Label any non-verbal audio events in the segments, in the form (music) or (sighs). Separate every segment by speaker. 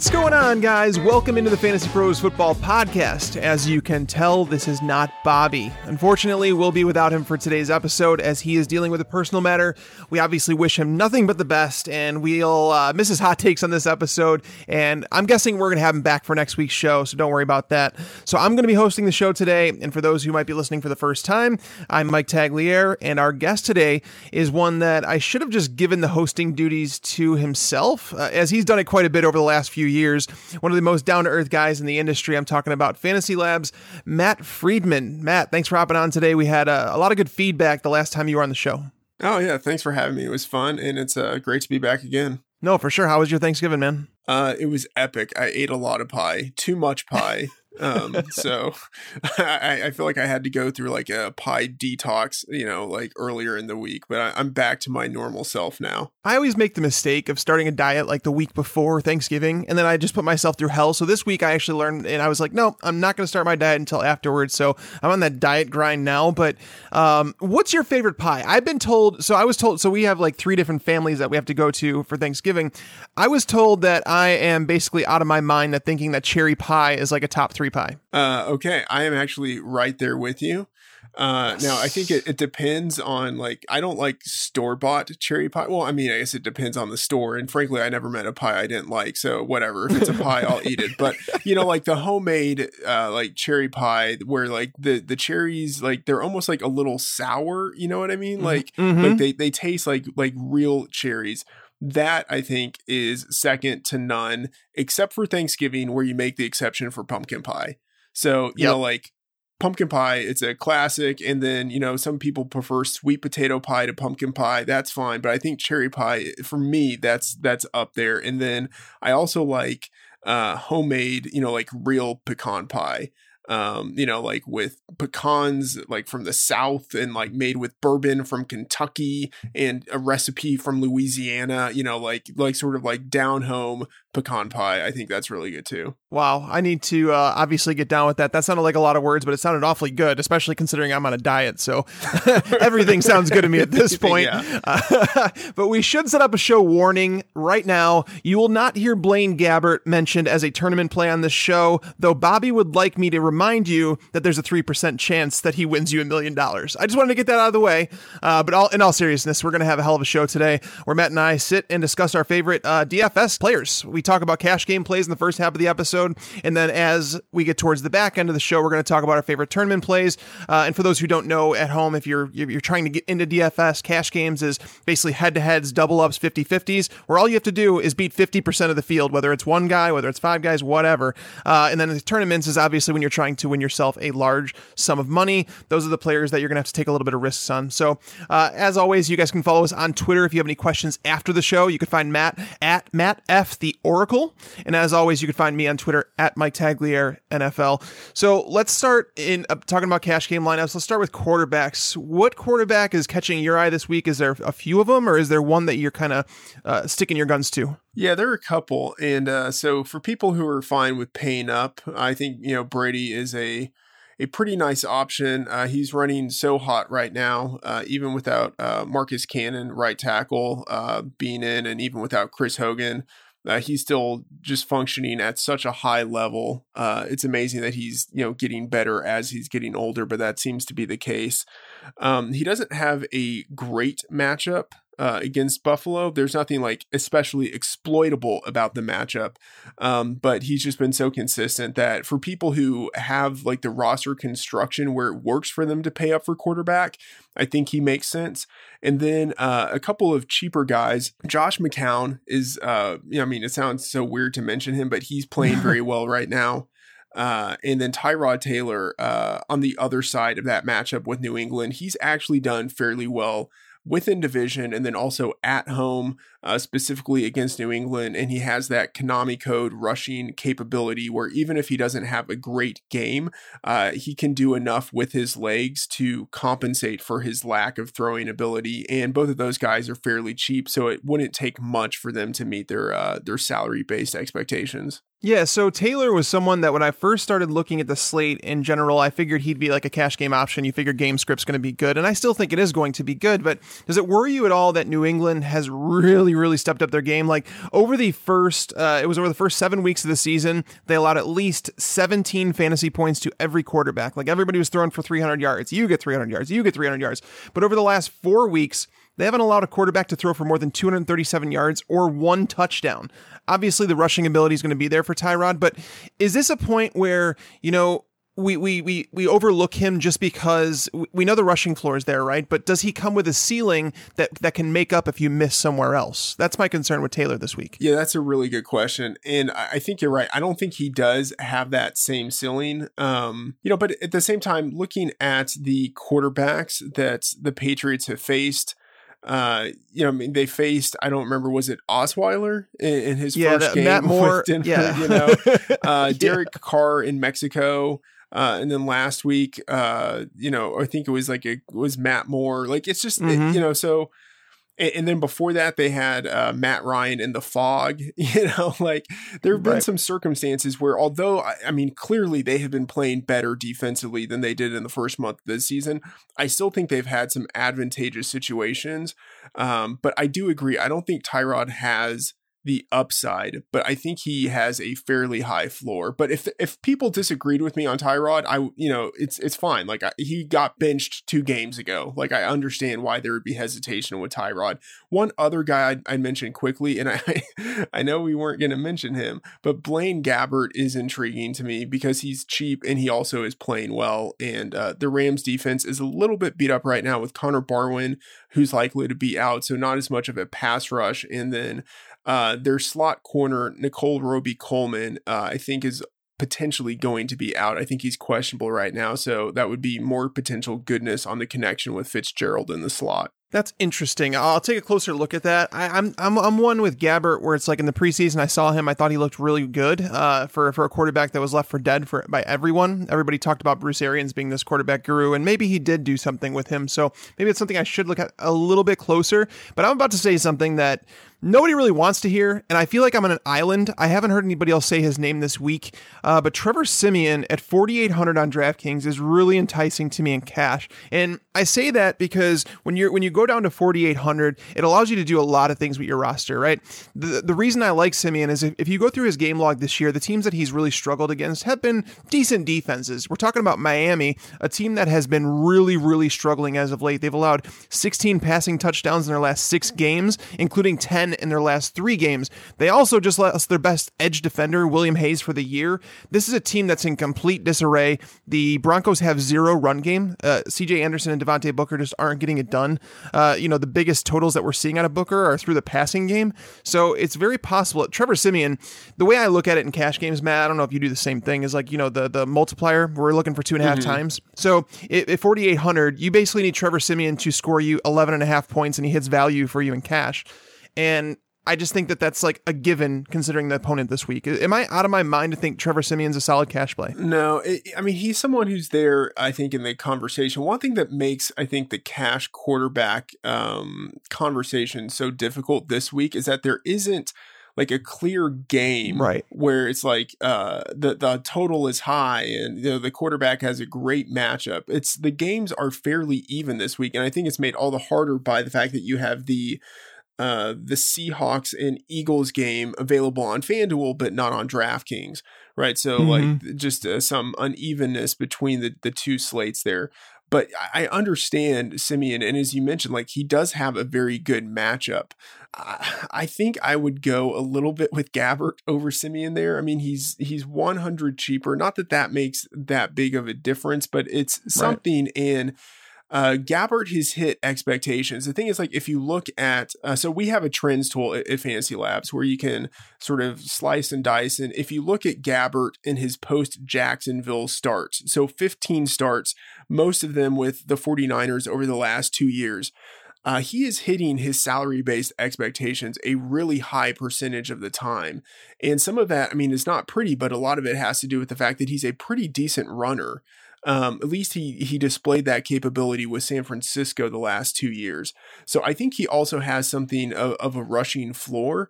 Speaker 1: What's going on, guys? Welcome into the Fantasy Pros Football Podcast. As you can tell, this is not Bobby. Unfortunately, we'll be without him for today's episode as he is dealing with a personal matter. We obviously wish him nothing but the best, and we'll uh, miss his hot takes on this episode. And I'm guessing we're going to have him back for next week's show, so don't worry about that. So I'm going to be hosting the show today, and for those who might be listening for the first time, I'm Mike Tagliere, and our guest today is one that I should have just given the hosting duties to himself, uh, as he's done it quite a bit over the last few years. One of the most down to earth guys in the industry. I'm talking about FantasyLabs, Matt Matt, thanks for hopping on today. We had a, a lot of good feedback the last time you were on the show.
Speaker 2: Oh, yeah. Thanks for having me. It was fun, and it's uh, great to be back again.
Speaker 1: No, for sure. How was your Thanksgiving, man?
Speaker 2: Uh, it was epic. I ate a lot of pie, too much pie. (laughs) Um, (laughs) so (laughs) I, I, feel like I had to go through like a pie detox, you know, like earlier in the week, but I, am back to my normal self now.
Speaker 1: I always make the mistake of starting a diet like the week before Thanksgiving, and then I just put myself through hell. So this week I actually learned, and I was like, no, I'm not going to start my diet until afterwards. So I'm on that diet grind now. But um, what's your favorite pie? I've been told, so I was told, so we have like three different families that we have to go to for Thanksgiving. I was told that I am basically out of my mind that thinking that cherry pie is like a top three pie.
Speaker 2: Uh, okay, I am actually right there with you. Uh, now I think it, it depends on like I don't like store bought cherry pie. Well, I mean I guess it depends on the store. And frankly, I never met a pie I didn't like. So whatever, if it's a pie, I'll eat it. But (laughs) you know, like the homemade uh, like cherry pie, where like the the cherries like they're almost like a little sour. You know what I mean? Mm-hmm. Like mm-hmm. like they they taste like like real cherries that I think is second to none, except for Thanksgiving, where you make the exception for pumpkin pie. So, you yep. know, like pumpkin pie, it's a classic. And then, you know, some people prefer sweet potato pie to pumpkin pie. That's fine. But I think cherry pie, for me, that's that's up there. And then I also like uh homemade, you know, like real pecan pie um, you know, like with pecans like from the South and like made with bourbon from Kentucky and a recipe from Louisiana, you know, like like sort of like down home pecan pie. I think that's really good too.
Speaker 1: Wow, I need to uh, obviously get down with that. That sounded like a lot of words, but it sounded awfully good, especially considering I'm on a diet. So (laughs) everything sounds good to me at (laughs) this point. Uh, (laughs) but we should set up a show warning right now. You will not hear Blaine Gabbert mentioned as a tournament play on this show, though Bobby would like me to remind you that there's a 3% chance that he wins you a million dollars. I just wanted to get that out of the way. Uh, but all, in all seriousness, we're going to have a hell of a show today where Matt and I sit and discuss our favorite uh, DFS players. We talk about cash game plays in the first half of the episode. And then as we get towards the back end of the show, we're going to talk about our favorite tournament plays. Uh, and for those who don't know at home, if you're, you're trying to get into DFS, cash games is basically head to heads, double ups, 50 50s, where all you have to do is beat 50% of the field, whether it's one guy, whether it's five guys, whatever. Uh, and then the tournaments is obviously when you're trying to win yourself a large sum of money. Those are the players that you're going to have to take a little bit of risks on. So, uh, as always, you guys can follow us on Twitter if you have any questions after the show. You can find Matt at Matt F the Oracle, and as always, you can find me on Twitter at Mike Tagliere NFL. So let's start in uh, talking about cash game lineups. Let's start with quarterbacks. What quarterback is catching your eye this week? Is there a few of them, or is there one that you're kind of uh, sticking your guns to?
Speaker 2: Yeah, there are a couple, and uh, so for people who are fine with paying up, I think you know Brady is a a pretty nice option. Uh, he's running so hot right now, uh, even without uh, Marcus Cannon, right tackle, uh, being in, and even without Chris Hogan. Uh, he's still just functioning at such a high level. Uh, it's amazing that he's you know getting better as he's getting older, but that seems to be the case. Um, he doesn't have a great matchup uh, against Buffalo. There's nothing like especially exploitable about the matchup, um, but he's just been so consistent that for people who have like the roster construction where it works for them to pay up for quarterback, I think he makes sense. And then uh, a couple of cheaper guys. Josh McCown is, uh, you know, I mean, it sounds so weird to mention him, but he's playing (laughs) very well right now. Uh, and then Tyrod Taylor uh, on the other side of that matchup with New England, he's actually done fairly well within division and then also at home, uh, specifically against New England. And he has that Konami code rushing capability where even if he doesn't have a great game, uh, he can do enough with his legs to compensate for his lack of throwing ability. And both of those guys are fairly cheap, so it wouldn't take much for them to meet their uh, their salary based expectations.
Speaker 1: Yeah, so Taylor was someone that when I first started looking at the slate in general, I figured he'd be like a cash game option. You figure game script's going to be good, and I still think it is going to be good. But does it worry you at all that New England has really really, stepped up their game. Like over the first, uh, it was over the first seven weeks of the season, they allowed at least 17 fantasy points to every quarterback. Like everybody was throwing for 300 yards. You get 300 yards. You get 300 yards. But over the last four weeks, they haven't allowed a quarterback to throw for more than 237 yards or one touchdown. Obviously, the rushing ability is going to be there for Tyrod, but is this a point where, you know, we, we, we, we overlook him just because we know the rushing floor is there, right? But does he come with a ceiling that, that can make up if you miss somewhere else? That's my concern with Taylor this week.
Speaker 2: Yeah, that's a really good question. And I think you're right. I don't think he does have that same ceiling. Um, you know, but at the same time, looking at the quarterbacks that the Patriots have faced, uh, you know, I mean, they faced, I don't remember, was it Osweiler in, in his
Speaker 1: yeah,
Speaker 2: first
Speaker 1: that,
Speaker 2: game
Speaker 1: Matt Moore,
Speaker 2: Denver,
Speaker 1: yeah.
Speaker 2: you know, (laughs) uh, Derek yeah. Carr in Mexico. Uh, and then last week, uh, you know, I think it was like it was Matt Moore. Like it's just mm-hmm. it, you know, so and, and, then before that they had uh, Matt Ryan in the fog. (laughs) You know, like there have been right. some circumstances where, although I, I, mean, clearly they have been playing better defensively than they did in the first month of the season. I still think they've had some advantageous situations. Um, but I do agree. I don't think Tyrod has the upside, but I think he has a fairly high floor. But if if people disagreed with me on Tyrod, I you know it's it's fine. Like I, he got benched two games ago. Like I understand why there would be hesitation with Tyrod. One other guy I'd, I'd mention quickly, and (laughs) I I know we weren't going to mention him, but Blaine Gabbert is intriguing to me because he's cheap and he also is playing well. And uh, the Rams defense is a little bit beat up right now with Connor Barwin, who's likely to be out, so not as much of a pass rush, and then. Uh, their slot corner, Nickell Robey-Coleman, uh, I think is potentially going to be out. I think he's questionable right now, so that would be more potential goodness on the connection with Fitzgerald in the slot.
Speaker 1: That's interesting. I'll take a closer look at that. I, am I'm, I'm I'm one with Gabbert where it's like in the preseason I saw him. I thought he looked really good uh, for for a quarterback that was left for dead for by everyone. Everybody talked about Bruce Arians being this quarterback guru, and maybe he did do something with him. So maybe it's something I should look at a little bit closer. But I'm about to say something that nobody really wants to hear, and I feel like I'm on an island. I haven't heard anybody else say his name this week, uh, but Trevor Siemian at 4,800 on DraftKings is really enticing to me in cash. And I say that because when you're when you go down to 4,800, it allows you to do a lot of things with your roster, right? The the reason I like Siemian is if, if you go through his game log this year, the teams that he's really struggled against have been decent defenses. We're talking about Miami, a team that has been really really struggling as of late. They've allowed 16 passing touchdowns in their last six games, including 10 in their last three games. They also just lost their best edge defender, William Hayes, for the year. This is a team that's in complete disarray. The Broncos have zero run game. Uh, CJ Anderson and Devontae Booker just aren't getting it done. Uh, you know, the biggest totals that we're seeing out of Booker are through the passing game. So it's very possible. Trevor Siemian, the way I look at it in cash games, Matt, I don't know if you do the same thing, is like, you know, the, the multiplier, we're looking for two and a half mm-hmm. times. So at 4,800, you basically need Trevor Siemian to score you 11 and a half points and he hits value for you in cash. And I just think that that's like a given considering the opponent this week. Am I out of my mind to think Trevor Siemian's a solid cash play?
Speaker 2: No, it, I mean he's someone who's there. I think in the conversation. One thing that makes I think the cash quarterback um, conversation so difficult this week is that there isn't like a clear game
Speaker 1: right
Speaker 2: where it's like uh the the total is high and you know, the quarterback has a great matchup it's the games are fairly even this week and i think it's made all the harder by the fact that you have the uh, the Seahawks and Eagles game available on FanDuel, but not on DraftKings, right? So mm-hmm. like just uh, some unevenness between the the two slates there. But I understand Siemian, and as you mentioned, like he does have a very good matchup. I, I think I would go a little bit with Gabbert over Siemian there. I mean, he's he's 100 cheaper. Not that that makes that big of a difference, but it's something. Right. And uh, Gabbert has hit expectations. The thing is, like, if you look at, uh, so we have a trends tool at, at, FantasyLabs where you can sort of slice and dice. And if you look at Gabbert in his post Jacksonville starts, so 15 starts, most of them with the 49ers over the last two years, uh, he is hitting his salary based expectations a really high percentage of the time. And some of that, I mean, it's not pretty, but a lot of it has to do with the fact that he's a pretty decent runner. Um, at least he he displayed that capability with San Francisco the last two years. So I think he also has something of, of a rushing floor.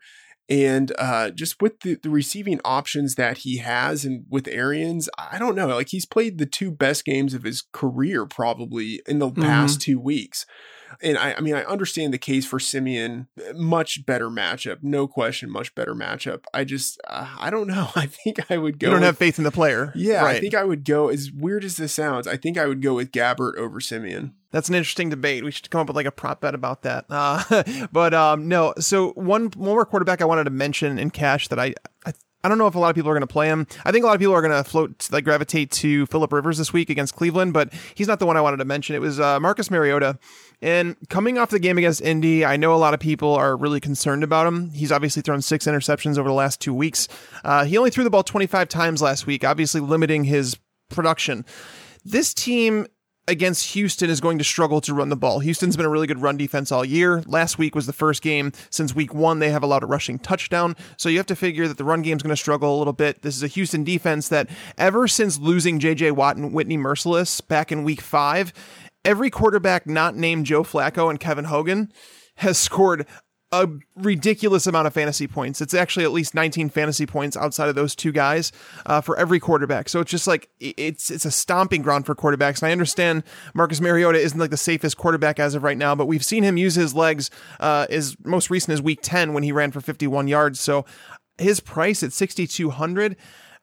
Speaker 2: And uh, just with the, the, receiving options that he has and with Arians, I don't know. Like he's played the two best games of his career probably in the mm-hmm. past two weeks. And I, I mean, I understand the case for Siemian, much better matchup, no question, much better matchup. I just, uh, I don't know. (laughs) I think I would go.
Speaker 1: You don't
Speaker 2: with,
Speaker 1: have faith in the player.
Speaker 2: Yeah, right. I think I would go. As weird as this sounds, I think I would go with Gabbert over Siemian.
Speaker 1: That's an interesting debate. We should come up with like a prop bet about that. (laughs) Uh, but um, no. So one one more quarterback I wanted to mention in cash that I, I I don't know if a lot of people are going to play him. I think a lot of people are going to float, like gravitate to Philip Rivers this week against Cleveland, but he's not the one I wanted to mention. It was uh, Marcus Mariota. And coming off the game against Indy, I know a lot of people are really concerned about him. He's obviously thrown six interceptions over the last two weeks. Uh, he only threw the ball 25 times last week, obviously limiting his production. This team against Houston is going to struggle to run the ball. Houston's been a really good run defense all year. Last week was the first game since week one they have allowed a rushing touchdown. So you have to figure that the run game is going to struggle a little bit. This is a Houston defense that ever since losing J.J. Watt and Whitney Mercilus back in week five, every quarterback not named Joe Flacco and Kevin Hogan has scored a ridiculous amount of fantasy points. It's actually at least 19 fantasy points outside of those two guys uh, for every quarterback. So it's just like it's it's a stomping ground for quarterbacks. And I understand Marcus Mariota isn't like the safest quarterback as of right now, but we've seen him use his legs. Uh, is most recent is Week 10 when he ran for 51 yards. So his price at 6,200.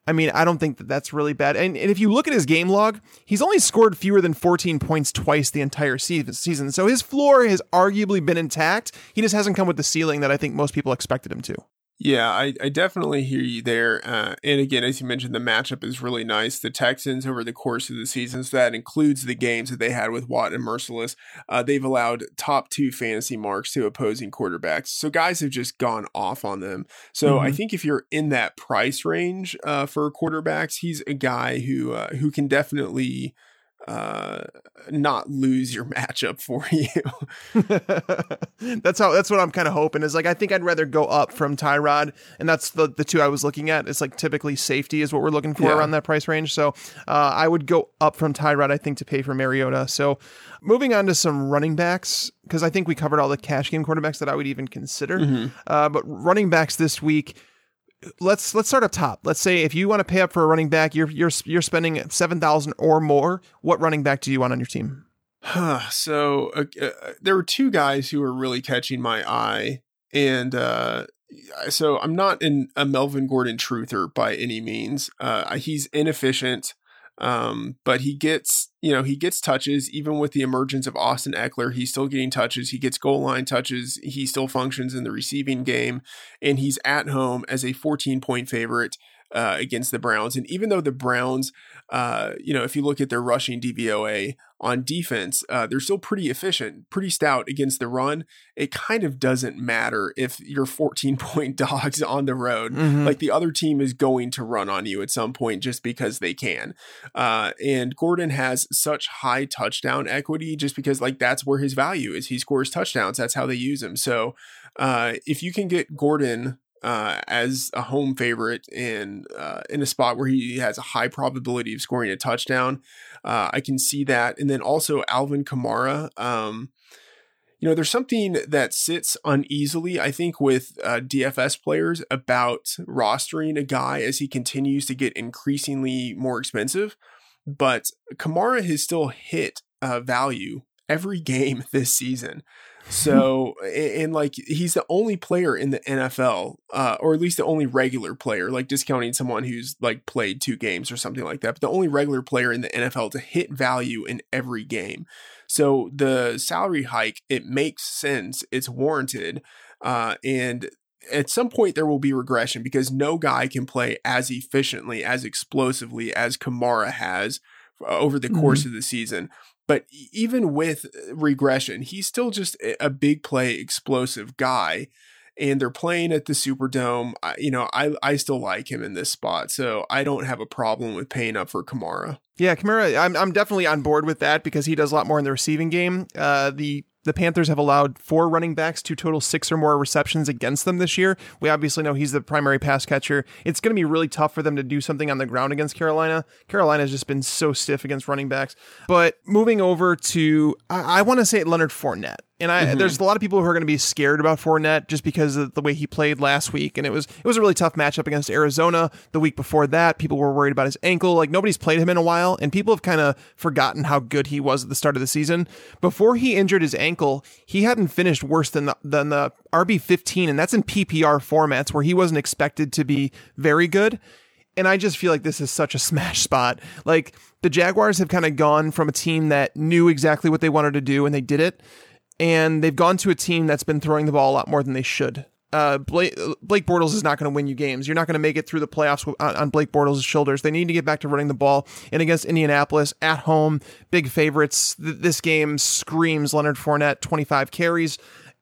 Speaker 1: I mean, I don't think that that's really bad. And, and, if you look at his game log, he's only scored fewer than 14 points twice the entire season. So his floor has arguably been intact. He just hasn't come with the ceiling that I think most people expected him to.
Speaker 2: Yeah, I, I definitely hear you there. Uh, and again, as you mentioned, the matchup is really nice. The Texans, over the course of the season, so that includes the games that they had with Watt and Mercilus, uh, they've allowed top two fantasy marks to opposing quarterbacks. So guys have just gone off on them. So mm-hmm. I think if you're in that price range uh, for quarterbacks, he's a guy who uh, who can definitely uh not lose your (laughs) matchup for you.
Speaker 1: that's how that's what I'm kind of hoping is like I think I'd rather go up from Tyrod and that's the the two I was looking at. It's like typically safety is what we're looking for yeah. around that price range. So uh, I would go up from Tyrod I think to pay for Mariota. So moving on to some running backs because I think we covered all the cash game quarterbacks that I would even consider. Mm-hmm. Uh, but running backs this week let's let's start up top. Let's say if you want to pay up for a running back, you're you're you're spending seven thousand or more. What running back do you want on your team?
Speaker 2: so uh, uh, there were two guys who were really catching my eye, and uh, so I'm not in a Melvin Gordon truther by any means. Uh, he's inefficient. Um, but he gets, you know, he gets touches even with the emergence of Austin Ekeler. He's still getting touches. He gets goal line touches. He still functions in the receiving game, and he's at home as a 14 point favorite uh, against the Browns. And even though the Browns, uh, you know, if you look at their rushing DVOA on defense, uh, they're still pretty efficient, pretty stout against the run. It kind of doesn't matter if you're 14 (laughs) point dogs on the road. Mm-hmm. Like the other team is going to run on you at some point just because they can. Uh, and Gordon has such high touchdown equity just because, like, that's where his value is. He scores touchdowns. That's how they use him. So, uh, if you can get Gordon uh, as a home favorite in uh, in a spot where he has a high probability of scoring a touchdown. Uh, I can see that, and then also Alvin Kamara. Um, you know, there's something that sits uneasily, I think, with uh, DFS players about rostering a guy as he continues to get increasingly more expensive. But Kamara has still hit uh, value every (laughs) game this season. So, and like he's the only player in the NFL, uh, or at least the only regular player, like discounting someone who's like played two games or something like that, but the only regular player in the NFL to hit value in every game. So the salary hike, it makes sense. It's warranted. Uh, and at some point there will be regression because no guy can play as efficiently, as explosively as Kamara has uh, over the course mm-hmm. of the season. But even with uh, regression, he's still just a big play, explosive guy. And they're playing at the Superdome. I, you know, I I still like him in this spot, so I don't have a problem with paying up for Kamara.
Speaker 1: Yeah, Kamara, I'm I'm definitely on board with that because he does a lot more in the receiving game. Uh, the the Panthers have allowed four running backs to total six or more receptions against them this year. We obviously know he's the primary pass catcher. It's going to be really tough for them to do something on the ground against Carolina. Carolina has just been so stiff against running backs. But moving over to, I, I want to say Leonard Fournette. And I, mm-hmm. there's a lot of people who are going to be scared about Fournette just because of the way he played last week. And it was it was a really tough matchup against Arizona. The week before that, people were worried about his ankle. Like nobody's played him in a while, and people have kind of forgotten how good he was at the start of the season. Before he injured his ankle, he hadn't finished worse than the than the RB 15, and that's in PPR formats where he wasn't expected to be very good. And I just feel like this is such a (laughs) smash spot. Like the Jaguars have kind of gone from a team that knew exactly what they wanted to do and they did it and they've gone to a team that's been throwing the ball a lot more than they should. Uh, Blake, Blake Bortles is not going to win you games. You're not going to make it through the playoffs on, on Blake Bortles' shoulders. They need to get back to running the ball. And against Indianapolis at home, big favorites. Th- this game screams Leonard Fournette, 25 carries.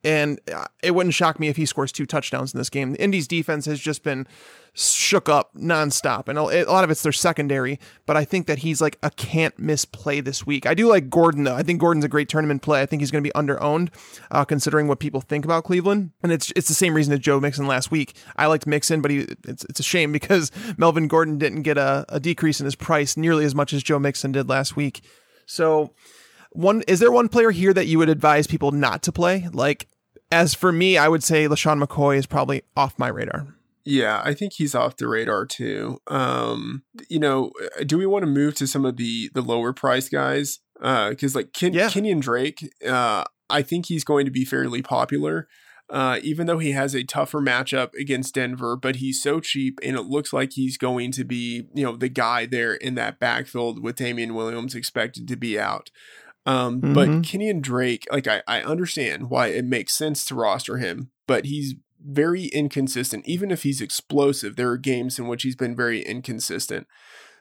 Speaker 1: And uh, it wouldn't shock me if he scores two touchdowns in this game. The Indy's defense has just been shook up nonstop, and a lot of it's their secondary. But I think that he's like a can't miss play this week. I do like Gordon though. I think Gordon's a great tournament play. I think he's going to be under owned, uh, considering what people think about Cleveland. And it's it's the same reason as Joe Mixon last week. I liked Mixon, but he it's it's a shame because (laughs) Melvin Gordon didn't get a, a decrease in his price nearly as much as Joe Mixon did last week. So one is there one player here that you would advise people not to play? Like as for me, I would say LeSean McCoy is probably off my radar.
Speaker 2: Yeah, I think he's off the radar too. Um, you know, uh, do we want to move to some of the the lower price guys? Because uh, like Ken- yeah. Kenyan Drake, uh, I think he's going to be fairly popular. Uh, even though he has a tougher matchup against Denver, but he's so cheap, and it looks like he's going to be, you know, the guy there in that backfield with Damien Williams expected to be out. Um, mm-hmm. But Drake, like I, I understand why it makes sense to roster him, but he's very inconsistent. Even if he's explosive, there are games in which he's been very inconsistent.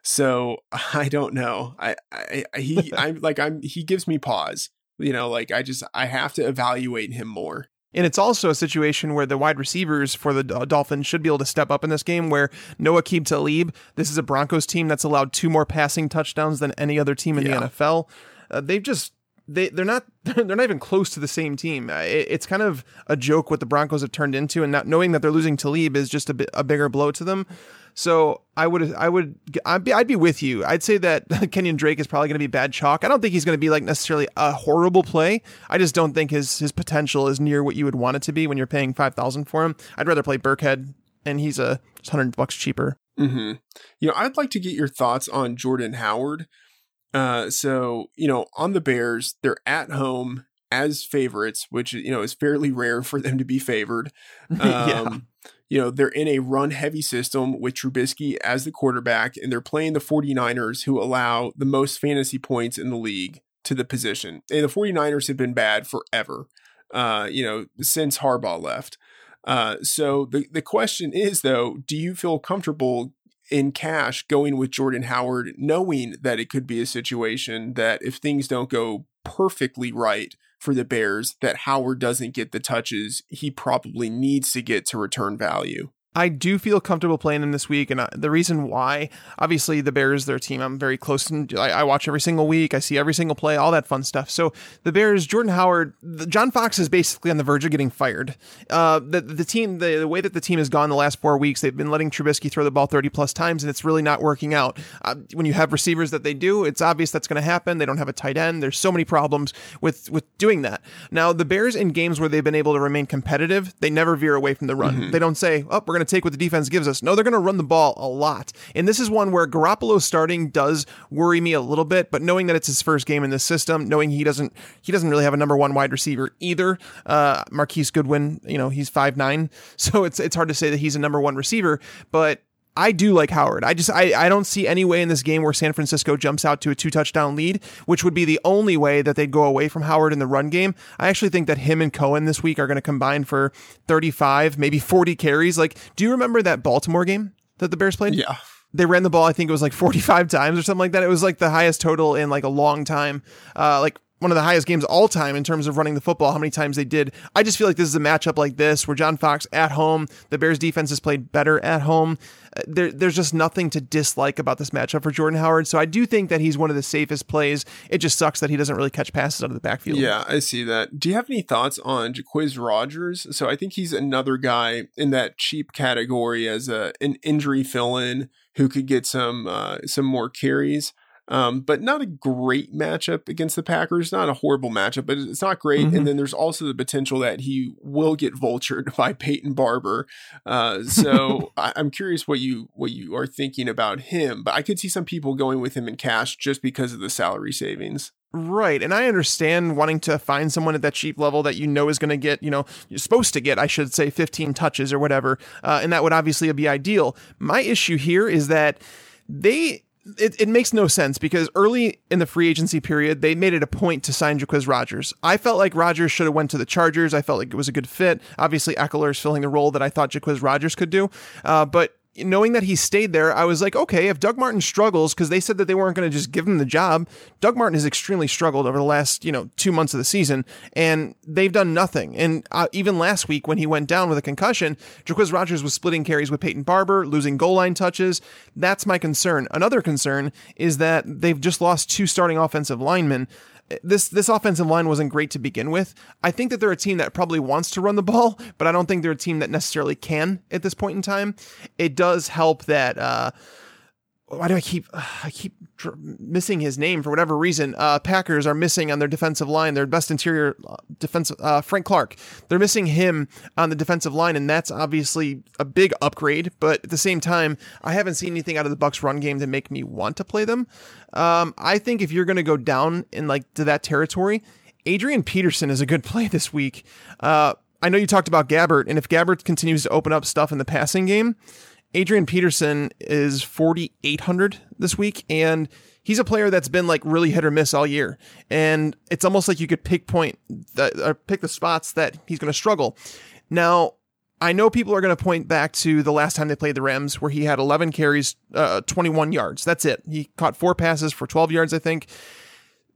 Speaker 2: So (laughs) I don't know. I, I, he, (laughs) I'm like, I'm, he gives me pause. You know, like I just, I have to evaluate him more.
Speaker 1: And it's also a situation where the wide receivers for the Dolphins should be able to step up in this game. Where no Aqib Talib, this is a Broncos team that's allowed two more passing touchdowns than any other team in yeah. the NFL. Uh, they've just they they're not (laughs) they're not even close to the same team. Uh, it, it's kind of a joke what the Broncos have turned into, and not knowing that they're losing Talib is just a, bit, a bigger blow to them. So I would I would I'd be, I'd be with you. I'd say that (laughs) Kenyan Drake is probably going to be bad chalk. I don't think he's going to be like necessarily a horrible play. I just don't think his his potential is near what you would want it to be when you're paying five thousand for him. I'd rather play Burkhead, and he's a hundred bucks cheaper.
Speaker 2: Mm-hmm. You know, I'd like to get your thoughts on Jordan Howard. Uh, so you know, on the Bears, they're at home as favorites, which you know is fairly rare for them to be favored. (laughs) Um, yeah. You know, they're in a run heavy system with Trubisky as the quarterback, and they're playing the 49ers, who allow the most fantasy points in the league to the position. And the 49ers have been bad forever, uh, you know, since Harbaugh left. Uh, so the, the question is, though, do you feel comfortable in cash going with Jordan Howard, knowing that it could be a situation that if things don't go perfectly right for the Bears, that Howard doesn't get the touches he probably needs to get to return value.
Speaker 1: I do feel comfortable playing him this week, and uh, the reason why, obviously, the Bears, their team, I'm very close to. I, I, watch every single week. I see every single play, all that fun stuff. So the Bears, Jordan Howard, the, John Fox is basically on the verge of getting fired. Uh, the the team, the, the, way that the team has gone the last four weeks, they've been letting Trubisky throw the ball 30 plus times, and it's really not working out. Uh, when you have receivers that they do, it's obvious that's going to happen. They don't have a tight end. There's so many problems with with doing that. Now the Bears in games where they've been able to remain competitive, they never veer away from the run. Mm-hmm. They don't say, "Oh, we're going to take what the defense gives us. No, they're going to run the ball a lot. And this is one where Garoppolo starting does worry me a little bit, but knowing that it's his first game in this system, knowing he doesn't he doesn't really have a number one wide receiver either. Uh, Marquise Goodwin, you know, he's five nine, (laughs) so it's it's hard to say that he's a number one receiver, but I do like Howard. I just I, I don't see any way in this game where San Francisco jumps out to a two touchdown lead, which would be the only way that they'd go away from Howard in the run game. I actually think that him and Cohen this week are going to combine for 35, maybe 40 carries. Like, do you remember that Baltimore game that the Bears played?
Speaker 2: Yeah.
Speaker 1: They ran the ball, I think it was like 45 times or something like that. It was like the highest total in like a long time. Uh, like one of the highest games all time in terms of running the football, how many times they did. I just feel like this is a matchup like this where John Fox at home, the Bears defense has played better at home. Uh, there, there's just nothing to dislike about this matchup for Jordan Howard. So I do think that he's one of the safest plays. It just sucks that he doesn't really catch passes out of the backfield.
Speaker 2: Yeah, I see that. Do you have any thoughts on Jacquizz Rodgers? So I think he's another guy in that cheap category as a an injury fill in who could get some uh, some more carries. Um, but not a great matchup against the Packers. Not a horrible matchup, but it's not great. Mm-hmm. And then there's also the potential that he will get vultured (laughs) by Peyton Barber. Uh, so (laughs) I, am curious what you what you are thinking about him. But I could see some people going with him in cash just because of the salary savings.
Speaker 1: Right. And I understand wanting to find someone at that cheap level that you know is going to get, you know, you're supposed to get, I should say, 15 touches or whatever. Uh, and that would obviously be ideal. My issue here is that they it, it makes no sense because early in the free agency period, they made it a point to sign Jacquizz Rodgers. I felt like Rodgers should have went to the Chargers. I felt like it was a good fit. Obviously, Ekeler is filling the role that I thought Jacquizz Rodgers could do. Uh, but knowing that he stayed there, I was like, okay, if Doug Martin struggles, because they said that they weren't going to just give him the job, Doug Martin has extremely struggled over the last, you know, two months of the season, and they've done nothing. And uh, even last week when he went down with a concussion, Jacquizz Rodgers was splitting carries with Peyton Barber, losing goal line touches. That's my concern. Another concern is that they've just lost two starting offensive linemen this this offensive line wasn't great to begin with. I think that they're a team that probably wants to run the ball, but I don't think they're a team that necessarily can at this point in time. It does help that uh, why do I keep I keep missing his name for whatever reason? Uh, Packers are missing on their defensive line their best interior uh, defensive uh, Frank Clark. They're missing him on the defensive line, and that's obviously a big upgrade. But at the same time, I haven't seen anything out of the Bucks run game to make me want to play them. Um, I think if you're going to go down in like to that territory, Adrian Peterson is a good (laughs) play this week. Uh, I know you talked about Gabbert, and if Gabbert continues to open up stuff in the passing game Adrian Peterson is 4,800 this week, and he's a player that's been like really hit or miss all year. And it's almost like you could pick point, or pick the spots that he's going to struggle. Now, I know people are going to point back to the last time they played the Rams, where he had 11 carries, uh, 21 yards. That's it. He caught four passes for 12 yards, I think.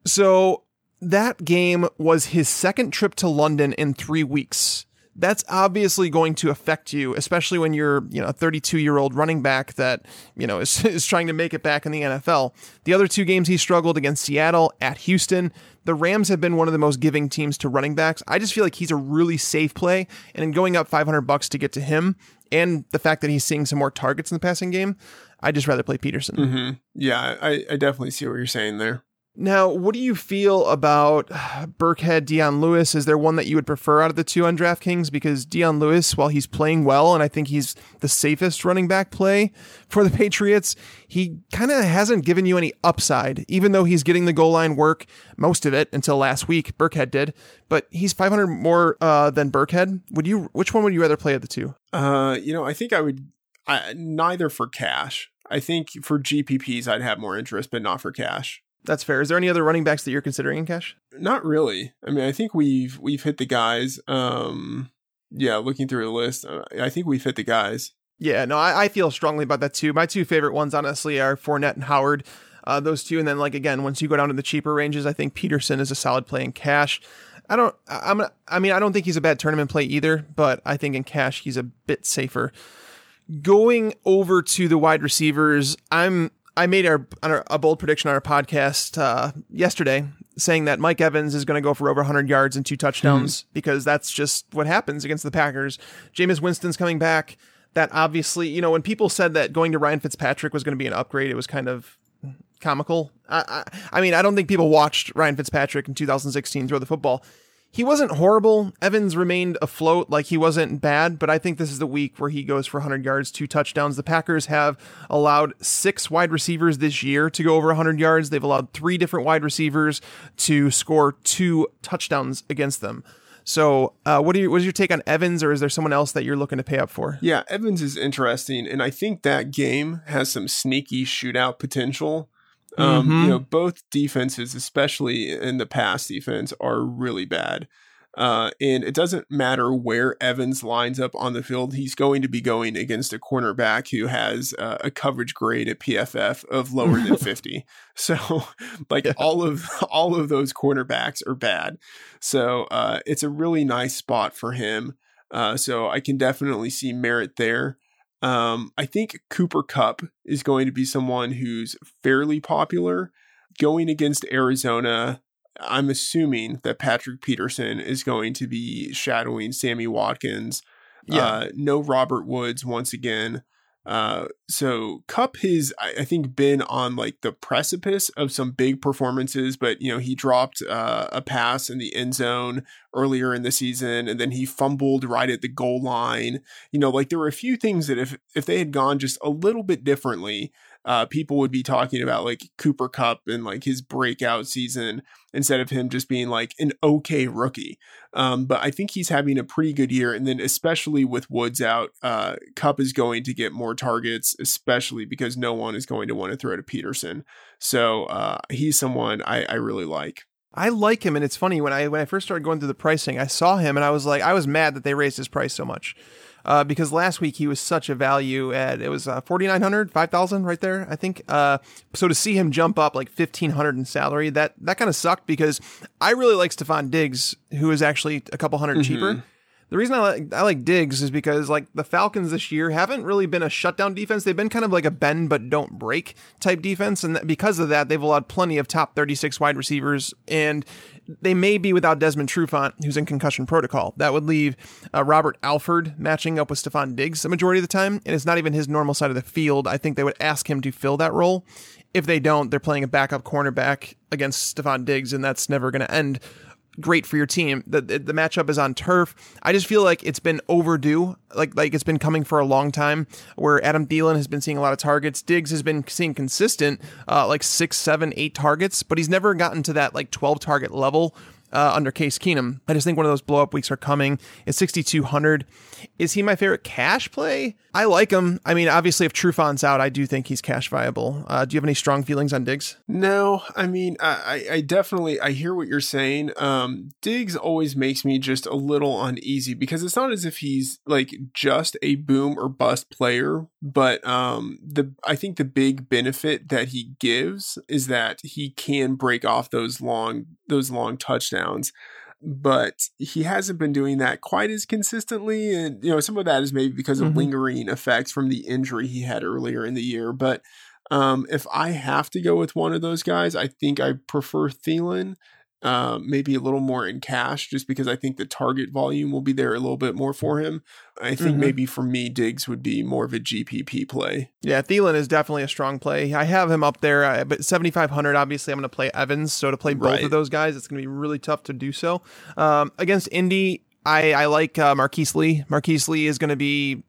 Speaker 1: So that game was his second trip to London in three weeks that's obviously going to affect you, especially when you're, you know, a 32 year old running back that, you know, (laughs) is, is trying to make it back in the NFL. The other two games he struggled against Seattle at Houston. The Rams have been one of the most giving teams to running backs. I just feel like he's a really safe play. And in going up 500 bucks to get to him and the fact that he's seeing some more targets in the passing game, I'd just rather play Peterson.
Speaker 2: Mm-hmm. Yeah, I, I definitely see what you're saying there.
Speaker 1: Now, what do you feel about Burkhead, Dion Lewis? Is there one that you would prefer out of the two on DraftKings? Because Dion Lewis, while he's playing well, and I think he's the safest running back play for the (laughs) Patriots, he kind of hasn't given you any upside, even though he's getting the goal line work, most of it until last week. Burkhead did, but he's 500 more uh, than Burkhead. Would you? Which one would you rather play of the two?
Speaker 2: Uh, you know, I think I would. I, neither for cash. I think for GPPs, I'd have more interest, but not for cash.
Speaker 1: That's fair. Is there any other running backs that you're considering in cash?
Speaker 2: Not really. I mean, I think we've we've hit the guys. Um, yeah, looking through the list, uh, I think we've hit the guys.
Speaker 1: Yeah, no, I, I, feel strongly about that too. My two favorite ones, honestly, are Fournette and Howard. Uh, those two, and then like again, once you go down to the cheaper ranges, I think Peterson is a solid play in cash. I don't. I'm. I mean, I don't think he's a bad tournament play either, but I think in cash he's a bit safer. Going over to the wide receivers, I'm I made our, a bold prediction on our podcast uh, yesterday, saying that Mike Evans is going to go for over 100 yards and two touchdowns mm-hmm. because that's just what happens against the Packers. Jameis Winston's coming back. That obviously, you know, when people said that going to Ryan Fitzpatrick was going to be an upgrade, it was kind of comical. I, I, I mean, I don't think people watched Ryan Fitzpatrick in 2016 throw the football he wasn't horrible. Evans remained afloat, like he wasn't bad, but I think this is the week where he goes for 100 yards, two touchdowns. The Packers have allowed six wide receivers this year to go over 100 yards. They've allowed three different wide receivers to score two touchdowns against them. So, uh, what, are you, what is your take on Evans, or is there someone else that you're looking to pay up for?
Speaker 2: Yeah, Evans is interesting, and I think that game has some sneaky shootout potential. Um, mm-hmm. You know, both defenses, especially in the pass defense, are really bad. Uh, and it doesn't matter where Evans lines up on the field, he's going to be going against a cornerback who has uh, a coverage grade at PFF of lower than (laughs) 50. So, (laughs) like yeah. all of (laughs) all of those cornerbacks are bad. So, uh, it's a really nice spot for him. Uh, so I can definitely see merit there. Um, I think Cooper Kupp is going to be someone who's fairly popular. Going against Arizona, I'm assuming that Patrick Peterson is going to be shadowing Sammy Watkins. Yeah. Uh, no Robert Woods once again. Uh, so Kupp has, I, think, been on like the precipice of some big performances, but you know he dropped uh, a pass in the end zone earlier in the season, and then he fumbled right at the goal line. You know, like there were a few things that if if they had gone just a little bit differently, uh, people would be talking about like Cooper Kupp and like his breakout season instead of him just being like an okay rookie. Um, but I think he's having a pretty good year. And then, especially with Woods out, uh, Kupp is going to get more targets, especially because no one is going to want to throw to Peterson. So uh, he's someone I, I really like.
Speaker 1: I like him, and it's funny when I when I first started going through the pricing, I saw him, and I was like, I was mad that they raised his price so much uh, because last week he was such a value at it was uh, 4900 5000 right there i think uh, so to see him jump up like 1500 in salary that that kind of sucked because i really like stefon diggs who is actually a couple 100 mm-hmm. cheaper the reason I like I like Diggs is because like the Falcons this year haven't really been a shutdown defense. They've been kind of like a bend but don't break type defense, and because of that, they've allowed plenty of top 36 wide receivers. And they may be without Desmond Trufant, who's in concussion protocol. That would leave uh, Robert Alford matching up with Stefon Diggs the majority of the time, and it's not even his normal side of the field. I think they would ask him to fill that role. If they don't, they're playing a backup cornerback against Stefon Diggs, and that's never going to end great for your team. The, the, the matchup is on turf. I just feel like it's been overdue. Like like it's been coming for a long time. Where Adam Thielen has been seeing a lot of targets. Diggs has been seeing consistent, uh, like six, seven, eight targets, but he's never gotten to that like twelve target level uh, under Case Keenum. I just think one of those blow up weeks are coming. It's 6,200. Is he my favorite cash play? I like him. I mean, obviously, if Trufant's out, I do think he's cash viable. Uh, do you have any strong feelings on Diggs?
Speaker 2: No, I mean, I, I definitely I hear what you're saying. Um, Diggs always makes me just a little uneasy because it's not as if he's like just a boom or bust player, but um, the I think the big benefit that he gives is that he can break off those long those long touchdowns but he hasn't been doing that quite as consistently and you know some of that is maybe because of mm-hmm. lingering effects from the injury he had earlier in the year but um, if I have to go with one of those guys, I think I prefer Thielen uh, maybe a little more in cash just because I think the target volume will be there a little bit more for him. I think mm-hmm. maybe for me, Diggs would be more of a GPP play.
Speaker 1: Yeah, Thielen is definitely a strong play. I have him up there, uh, but 7,500, obviously, I'm going to play Evans. So to play both right. of those guys, it's going to be really tough to do so. Um, against Indy, I, I like uh, Marquise Lee. Marquise Lee is going to be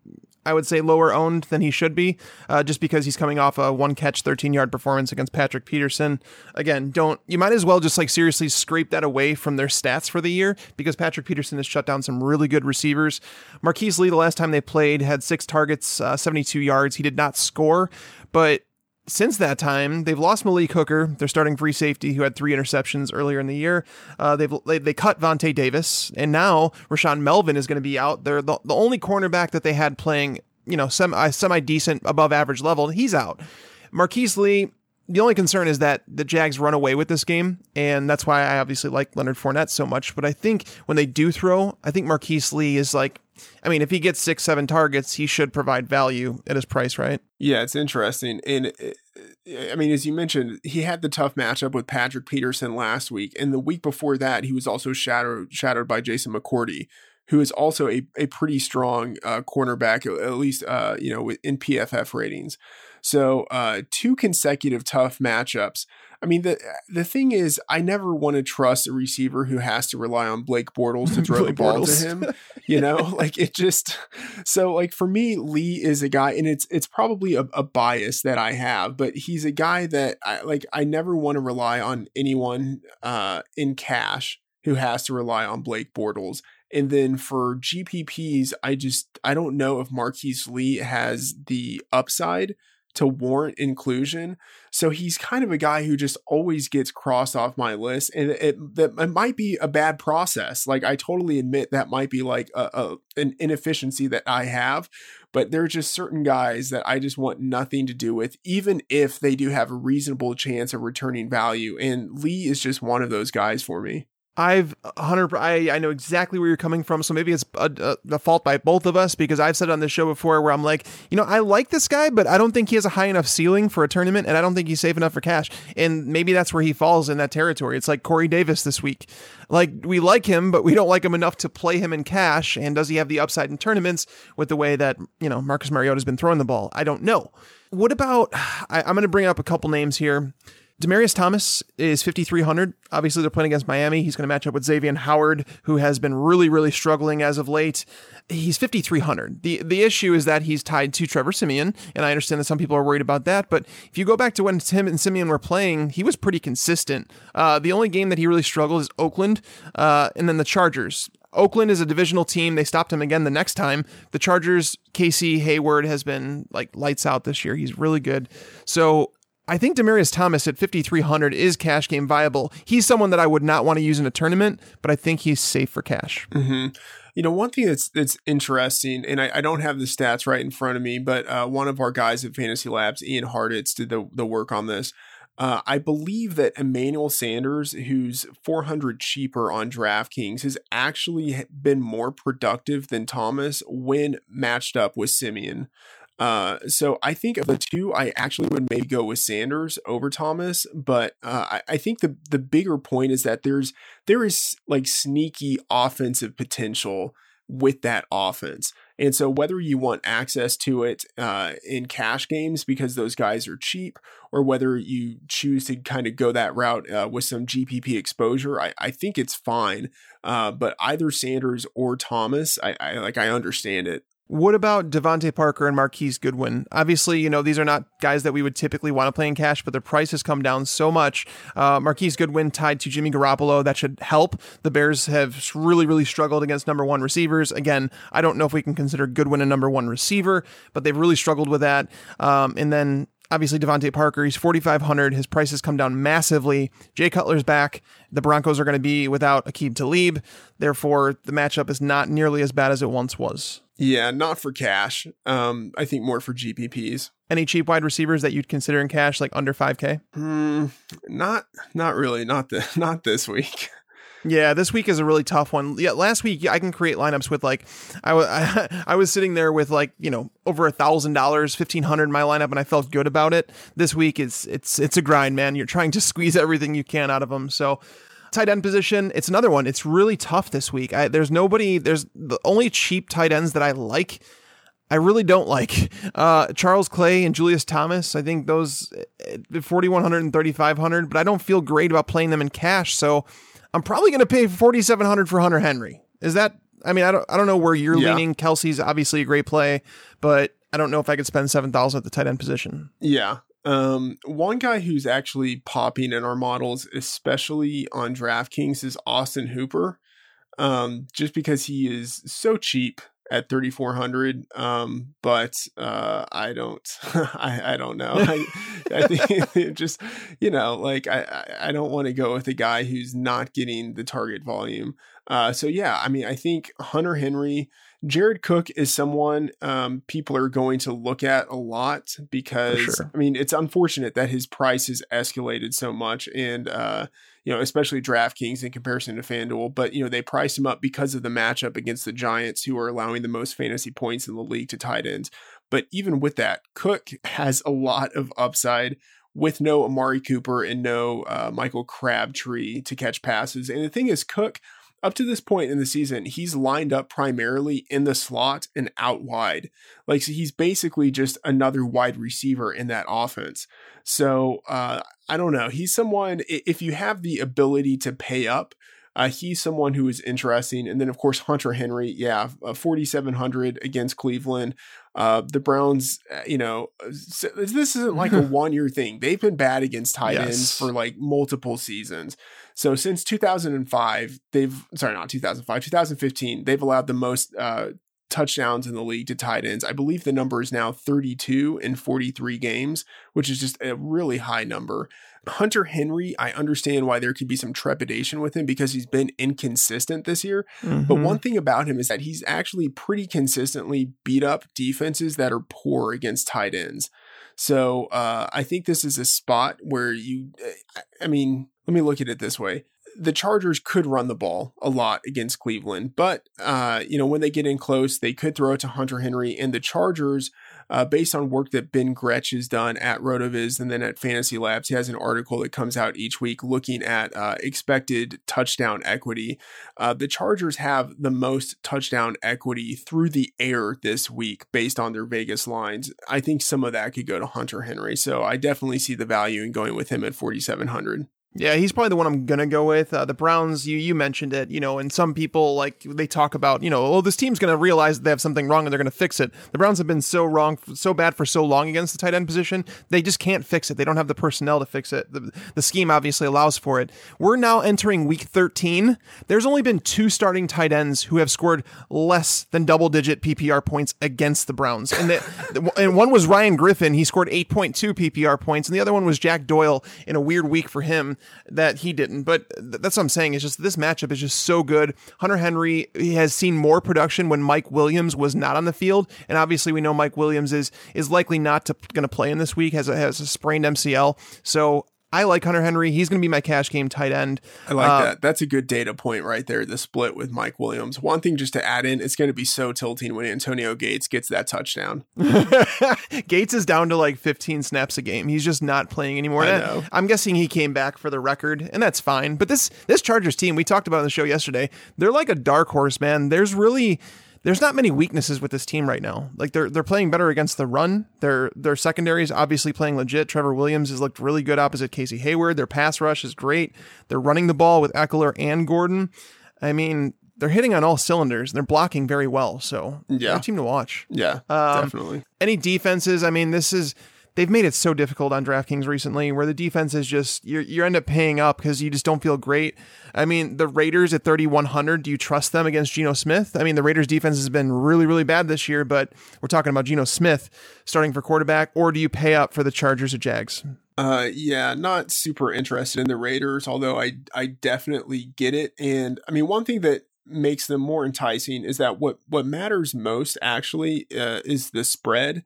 Speaker 1: I would say lower owned than he should be, uh, just because he's coming off a one catch, 13 yard performance against Patrick Peterson. Again, don't, you might as well just like seriously scrape that away from their stats for the year because Patrick Peterson has shut down some really good receivers. Marquise Lee, the last time they played, had six targets, uh, 72 yards. He did not score, but since that time, they've lost Malik Hooker, their starting free safety, who had three interceptions earlier in the year. Uh, they've they, they cut Vontae Davis, and now Rashaan Melvin is going to be out. They're the, the only cornerback that they had playing, you know, semi semi decent, above average level. He's out. Marquise Lee. The only concern is that the Jags run away with this game, and that's why I obviously like Leonard Fournette so much. But I think when they do throw, I think Marquise Lee is like I mean, if he gets six, seven targets, he should provide value at his price, right?
Speaker 2: Yeah, it's interesting. And uh, I mean, as you mentioned, he had the tough matchup with Patrick Peterson last week. And the week before that, he was also shadowed, shadowed by Jason McCourty, who is also a, a pretty strong uh, cornerback, at least, uh, you know, in PFF ratings. So, uh, two consecutive tough matchups. I mean, the the thing is, I never want to trust a receiver who has to rely on Blake Bortles to (laughs) throw the ball Bortles. to him. (laughs) You know, like it just. So, like for me, Lee is a guy, and it's it's probably a, a bias that I have, but he's a guy that I like. I never want to rely on anyone uh, in cash who has to rely on Blake Bortles. And then for GPPs, I just I don't know if Marquise Lee has the upside to warrant inclusion. So he's kind of a guy who just always gets crossed off my list, and it that it might be a bad process. Like I totally admit that might be like a, a an inefficiency that I have, but there are just certain guys that I just want nothing to do with, even if they do have a reasonable chance of returning value. And Lee is just one of those guys for me.
Speaker 1: I've 100 I, I know exactly where you're coming from so maybe it's a, a, a, fault by both of us because I've said on this show before where I'm like you know I like this guy but I don't think he has a high enough ceiling for a tournament and I don't think he's safe enough for cash. And maybe that's where he falls in that territory. It's like Corey Davis this week. Like we like him but we don't like him enough to play him in cash and does he have the upside in tournaments with the way that you know Marcus Mariota's been throwing the ball? I don't know. What about (sighs) I, I'm going to bring up a couple names here Demaryius Thomas is 5,300. Obviously, they're playing against Miami. He's going to match up with Xavier Howard, who has been really, really struggling as of late. He's 5,300. The the issue is that he's tied to Trevor Siemian, and I understand that some people are worried about that. But if you go back to when Tim and Siemian were playing, he was pretty consistent. Uh, the only game that he really struggled is Oakland, uh, and then the Chargers. Oakland is a divisional team. They stopped him again the next time. The Chargers, Casey Hayward has been like lights out this year. He's really good. So I think Demaryius Thomas at 5,300 is cash game viable. He's someone that I would not want to use in a tournament, but I think he's safe for cash.
Speaker 2: Mm-hmm. You know, one thing that's that's interesting, and I, I, don't have the stats right in front of me, but uh, one of our guys at FantasyLabs, Ian Hartitz, did the, the work on this. Uh, I believe that Emmanuel Sanders, who's 400 cheaper on DraftKings, has actually been more productive than Thomas when matched up with Siemian. Uh, so I think of the two, I actually would maybe go with Sanders over Thomas, but uh, I, I, think the the bigger point is that there's there is like sneaky offensive potential with that offense, and so whether you want access to it uh, in cash games because those guys are cheap, or whether you choose to kind of go that route uh, with some GPP exposure, I, I think it's fine. Uh, but either Sanders or Thomas, I, I like I understand it.
Speaker 1: What about DeVante Parker and Marquise Goodwin? Obviously, you know, these are not guys that we would typically want to play in cash, but their price has come down so much. Uh, Marquise Goodwin tied to Jimmy Garoppolo. That should help. The Bears have really, really struggled against number one receivers. Again, I don't know if we can consider Goodwin a number one receiver, but they've really struggled with that. Um, and then obviously DeVante Parker, he's 4,500. His price has come down massively. Jay Cutler's back. The Broncos are going to be without Aqib Talib. Therefore, the matchup is not nearly as bad as it once was.
Speaker 2: Yeah, not for cash. Um, I think more for GPPs.
Speaker 1: Any cheap wide receivers that you'd consider in cash, like under five
Speaker 2: K? Mm, not, not really. Not the, (laughs) not this week. (laughs)
Speaker 1: Yeah, this week is a really tough one. Yeah, last week I can create lineups with like I, w- I, I was I, I was sitting there with like you know over a thousand dollars, fifteen hundred in my lineup, and I felt good about it. This week is it's it's a grind, man. You're trying to (laughs) squeeze everything you can out of them. So tight end position, it's another one. It's really tough this week. I, there's nobody. There's the only cheap tight ends that I like. I really don't like uh, Charles Clay and Julius Thomas. I think those eh, 4100 and 3500, but I don't feel great about playing them in cash. So I'm probably going to pay 4700 for Hunter Henry. Is that? I mean, I don't. I don't know where you're yeah. leaning. Kelce's obviously a great play, but I don't know if I could spend seven thousand at the tight end position.
Speaker 2: Yeah, um, one guy who's actually popping in our models, especially on DraftKings, is Austin Hooper. Um, just because he is so cheap at 3400 um but uh i don't (laughs) i i don't know i i think (laughs) (laughs) just you know like i i don't want to go with a guy who's not getting the target volume uh so yeah i mean i think hunter henry Jared Cook is someone um, people are going to look at a lot because sure. I mean it's unfortunate that his price has escalated so much, and uh, you know especially DraftKings in comparison to FanDuel. But you know they priced him up because of the matchup against the Giants, who are allowing the most fantasy points in the league to tight ends. But even with that, Cook has a lot of upside with no Amari Cooper and no uh, Michael Crabtree to catch passes. And the thing is, Cook up to this point in the season, he's lined up primarily in the slot and out wide. Like so he's basically just another wide receiver in that offense. So uh, I don't know. He's someone if you have the ability to pay up. Uh, he's someone who is interesting, and then of course Hunter Henry, yeah, uh, forty seven hundred against Cleveland. Uh, the Browns, uh, you know, this isn't like a (laughs) one year thing. They've been bad against tight yes. ends for like multiple seasons. So since 2005, they've sorry, not 2005, 2015, they've allowed the most uh, touchdowns in the league to tight ends. I believe the number is now 32 in 43 games, which is just a really high number. Hunter Henry, I understand why there could be some trepidation with him because he's been inconsistent this year. Mm-hmm. But one thing about him is that he's actually pretty consistently beat up defenses that are poor against tight ends. So uh, I think this is a spot where you, I mean, let me look at it this way. the Chargers could run the ball a lot against Cleveland, but uh, you know when they get in close, they could throw it to Hunter Henry, and the Chargers uh, based on work that Ben Gretch has done at RotoViz and then at FantasyLabs. He has an article that comes out each week looking at uh, expected touchdown equity. Uh, the Chargers have the most touchdown equity through the air this week based on their Vegas lines. I think some of that could go to Hunter Henry. So I definitely see the value in going with him at 4,700.
Speaker 1: Yeah, he's probably the one I'm gonna go with. Uh, the Browns, you you mentioned it, you know, and some people like they talk about, you know, oh, this team's gonna realize they have something wrong and they're gonna fix it. The Browns have been so wrong, so bad for so long against the tight end position, they just can't fix it. They don't have the personnel to fix it. The, the scheme obviously allows for it. We're now entering week 13. There's only been two starting tight ends who have scored less than double digit PPR points against the Browns, and (laughs) the, and one was Ryan Griffin. He scored 8.2 PPR points, and the other one was Jack Doyle in a weird week for him that he didn't. But that's what I'm saying. Is just this matchup is just so good. Hunter Henry has seen more production when Mike Williams was not on the field, and obviously we know Mike Williams is is likely not to going to play in this week. has a, has a sprained MCL. So I like Hunter Henry. He's going to be my cash game tight end.
Speaker 2: I like uh, that. That's a good data point right there. The split with Mike Williams. One thing just to add in, it's going to be so tilting when Antonio Gates gets that touchdown. (laughs)
Speaker 1: Gates is down to like 15 snaps a game. He's just not playing anymore. I know. I'm guessing he came back for the record, and that's fine. But this this Chargers team we talked about on the show yesterday, they're like a dark horse, man. There's really there's not many weaknesses with this team right now. Like they're they're playing better against the run. Their their secondary is obviously playing legit. Trevor Williams has looked really good opposite Casey Hayward. Their pass rush is great. They're running the ball with Ekeler and Gordon. I mean, they're hitting on all cylinders. They're blocking very well. So yeah, team to watch.
Speaker 2: Yeah, um, definitely.
Speaker 1: Any defenses? I mean, this is they've made it so difficult on DraftKings recently where the defense is just you you end up paying up because you just don't feel great. I mean, the Raiders at 3100, do you trust them against Geno Smith? I mean, the Raiders defense has been really really bad this year, but we're talking about Geno Smith starting for quarterback or do you pay up for the Chargers or Jags?
Speaker 2: Uh, yeah, not super interested in the Raiders, although I I definitely get it. And I mean, one thing that makes them more enticing is that what what matters most actually uh, is the spread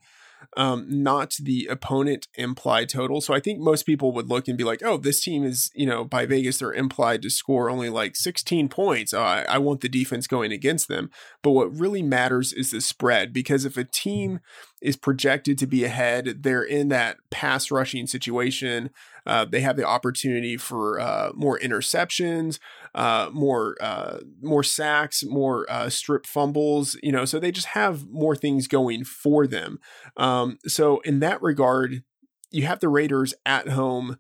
Speaker 2: um, not the opponent implied total. So I think most people would look and be like, oh, this team is, you know, by Vegas, they're implied to score only like 16 points. Oh, I, I want the defense going against them. But what really matters is the spread because if a team is projected to be ahead, they're in that pass rushing situation. Uh, they have the opportunity for uh, more interceptions, uh, more uh, more sacks, more uh, strip fumbles. You know, so they just have more things going for them. Um, so in that regard, you have the Raiders at home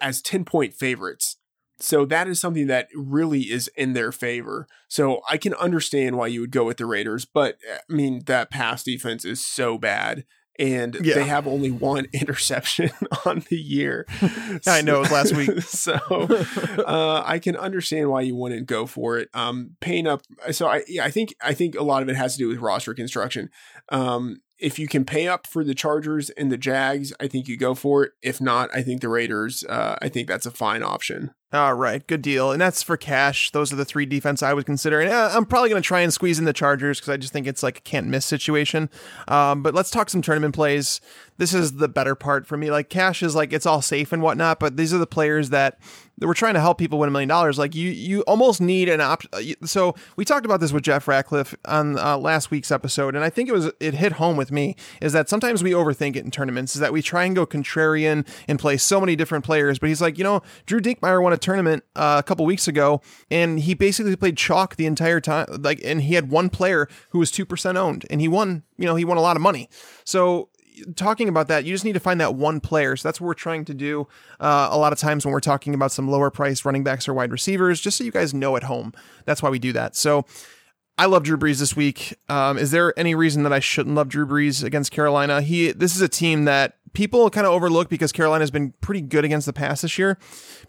Speaker 2: as ten point favorites. So that is something that really is in their favor. So I can understand why you would go with the Raiders, but I mean that pass defense is so bad and yeah. they have only one (laughs) interception (laughs) on the year.
Speaker 1: I know it was last week. (laughs)
Speaker 2: so uh, I can understand why you wouldn't go for it. Um, paying up. So I, yeah, I think I think a lot of it has to do with roster construction. Um, if you can pay up for the Chargers and the Jags, I think you go for it. If not, I think the Raiders. Uh, I think that's a fine option.
Speaker 1: All right, good deal. And that's for cash. Those are the three defense I would consider. And uh, I'm probably going to try and squeeze in the Chargers because I just think it's like a can't miss situation. Um, but let's talk some tournament plays. This is the better part for me. Like cash is like it's all safe and whatnot, but these are the players that that we're trying to help people win a million dollars. Like you, you almost need an option. Uh, so we talked about this with Jeff Ratcliffe on uh, last week's episode, and I think it was it hit home with me. Is that sometimes we overthink it in tournaments? Is that we try and go contrarian and play so many different players? But he's like, you know, Drew Dinkmeyer won a tournament uh, a couple weeks ago, and he basically played chalk the entire time. Like, and he had one player who was two percent owned, and he won. You know, he won a lot of money. So talking about that, you just need to find that one player. So that's what we're trying to do uh, a lot of times when we're talking about some lower priced running backs or wide receivers, just so you guys know at home. That's why we do that. So I love Drew Brees this week. Um, is there any reason that I shouldn't love Drew Brees against Carolina? He this is a team that people kind of overlook because Carolina has been pretty good against the pass this year,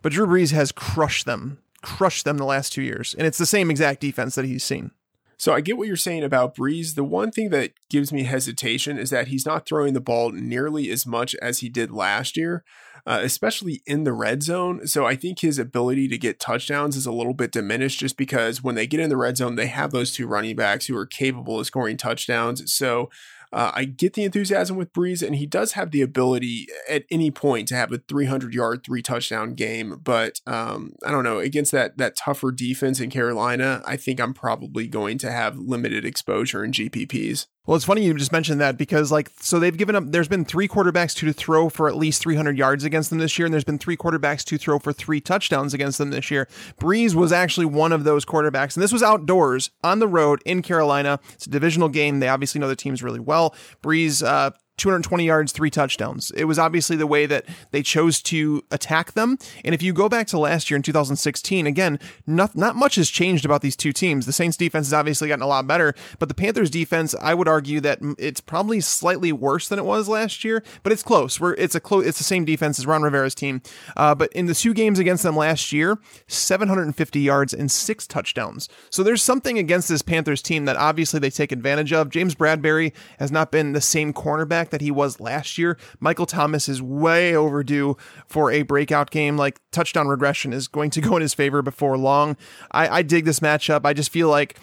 Speaker 1: but Drew Brees has crushed them, crushed them the last two years, and it's the same exact defense that he's seen.
Speaker 2: So I get what you're saying about Brees. The one thing that gives me hesitation is that he's not throwing the ball nearly as much as he did last year, uh, especially in the red zone. So I think his ability to get touchdowns is a little bit diminished just because when they get in the red zone, they have those two running backs who are capable of scoring touchdowns. So Uh, I get the enthusiasm with Brees, and he does have the ability at any point to have a 300 yard, three touchdown game. But um, I don't know against that that tougher defense in Carolina. I think I'm probably going to have limited exposure in GPPs.
Speaker 1: Well, it's funny you just mentioned that because, like, so they've given up, there's been three quarterbacks to throw for at least 300 yards against them this year, and there's been three quarterbacks to throw for three touchdowns against them this year. Brees was actually one of those quarterbacks, and this was outdoors on the road in Carolina. It's a divisional game. They obviously know the teams really well. Brees, uh, 220 yards, three touchdowns. It was obviously the way that they chose to attack them. And if you go back to last year in 2016, again, not, not much has changed about these two teams. The Saints defense has obviously gotten a lot better, but the Panthers defense, I would argue that it's probably slightly worse than it was last year, but it's close. We're, it's a close, it's the same defense as Ron Rivera's team. Uh, but in the two games against them last year, 750 yards and six touchdowns. So there's something against this Panthers team that obviously they take advantage of. James Bradberry has not been the same cornerback that he was last year. Michael Thomas is way overdue for a breakout game. Like touchdown regression is going to go in his favor before long. I, I dig this matchup. I just feel like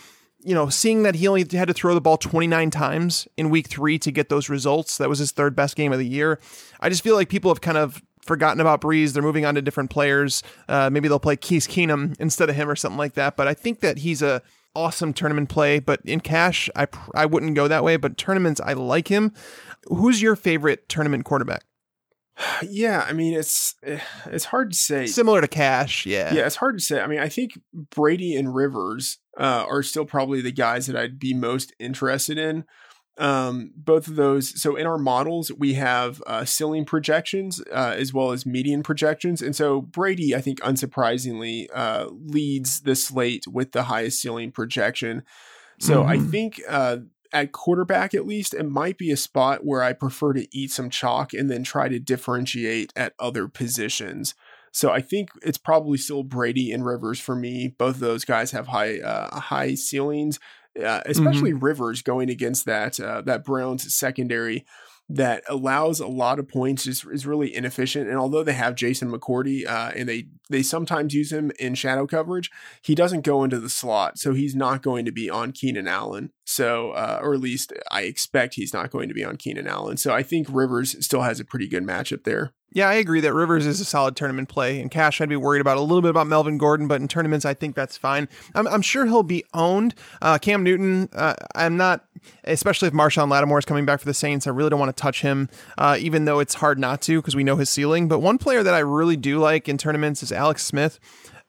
Speaker 1: you know, seeing that he only had to throw the ball 29 times in week three to get those results, that was his third best game of the year. I just feel like people have kind of forgotten about Brees. They're moving on to different players. Uh, maybe they'll play Case Keenum instead of him or something like that. But I think that he's a awesome tournament play. But in cash, I I wouldn't go that way. But tournaments, I like him. Who's your favorite tournament quarterback? (sighs)
Speaker 2: Yeah, I mean it's eh, it's hard to say.
Speaker 1: Similar to Cash, yeah.
Speaker 2: Yeah, it's hard to say. I mean, I think Brady and Rivers uh, are still probably the guys that I'd be most interested in. Um, both of those. So in our models, we have uh, ceiling projections uh, as well as median projections, and so Brady, I think, unsurprisingly, uh, leads the slate with the highest ceiling projection. So mm-hmm. I think uh, at quarterback at least, it might be a spot where I prefer to eat some chalk and then try to differentiate at other positions. So I think it's probably still Brady and Rivers for me. Both of those guys have high uh, high ceilings, uh, especially mm-hmm. Rivers going against that uh, that Browns secondary that allows a lot of points is, is really inefficient. And although they have Jason McCourty uh, and they they sometimes use him in shadow coverage, he doesn't go into the slot, so he's not going to be on Keenan Allen. So, uh, or at least I expect he's not going to be on Keenan Allen. So I think Rivers still has a pretty good matchup there.
Speaker 1: Yeah, I agree that Rivers is a solid tournament play. And cash, I'd be worried about a little bit about Melvin Gordon, but in tournaments, I think that's fine. I'm, I'm sure he'll be owned. Uh, Cam Newton, uh, I'm not, especially if Marshon Lattimore is coming back for the Saints. I really don't want to touch him, uh, even though it's hard not to because we know his ceiling. But one player that I really do like in tournaments is Alex Smith.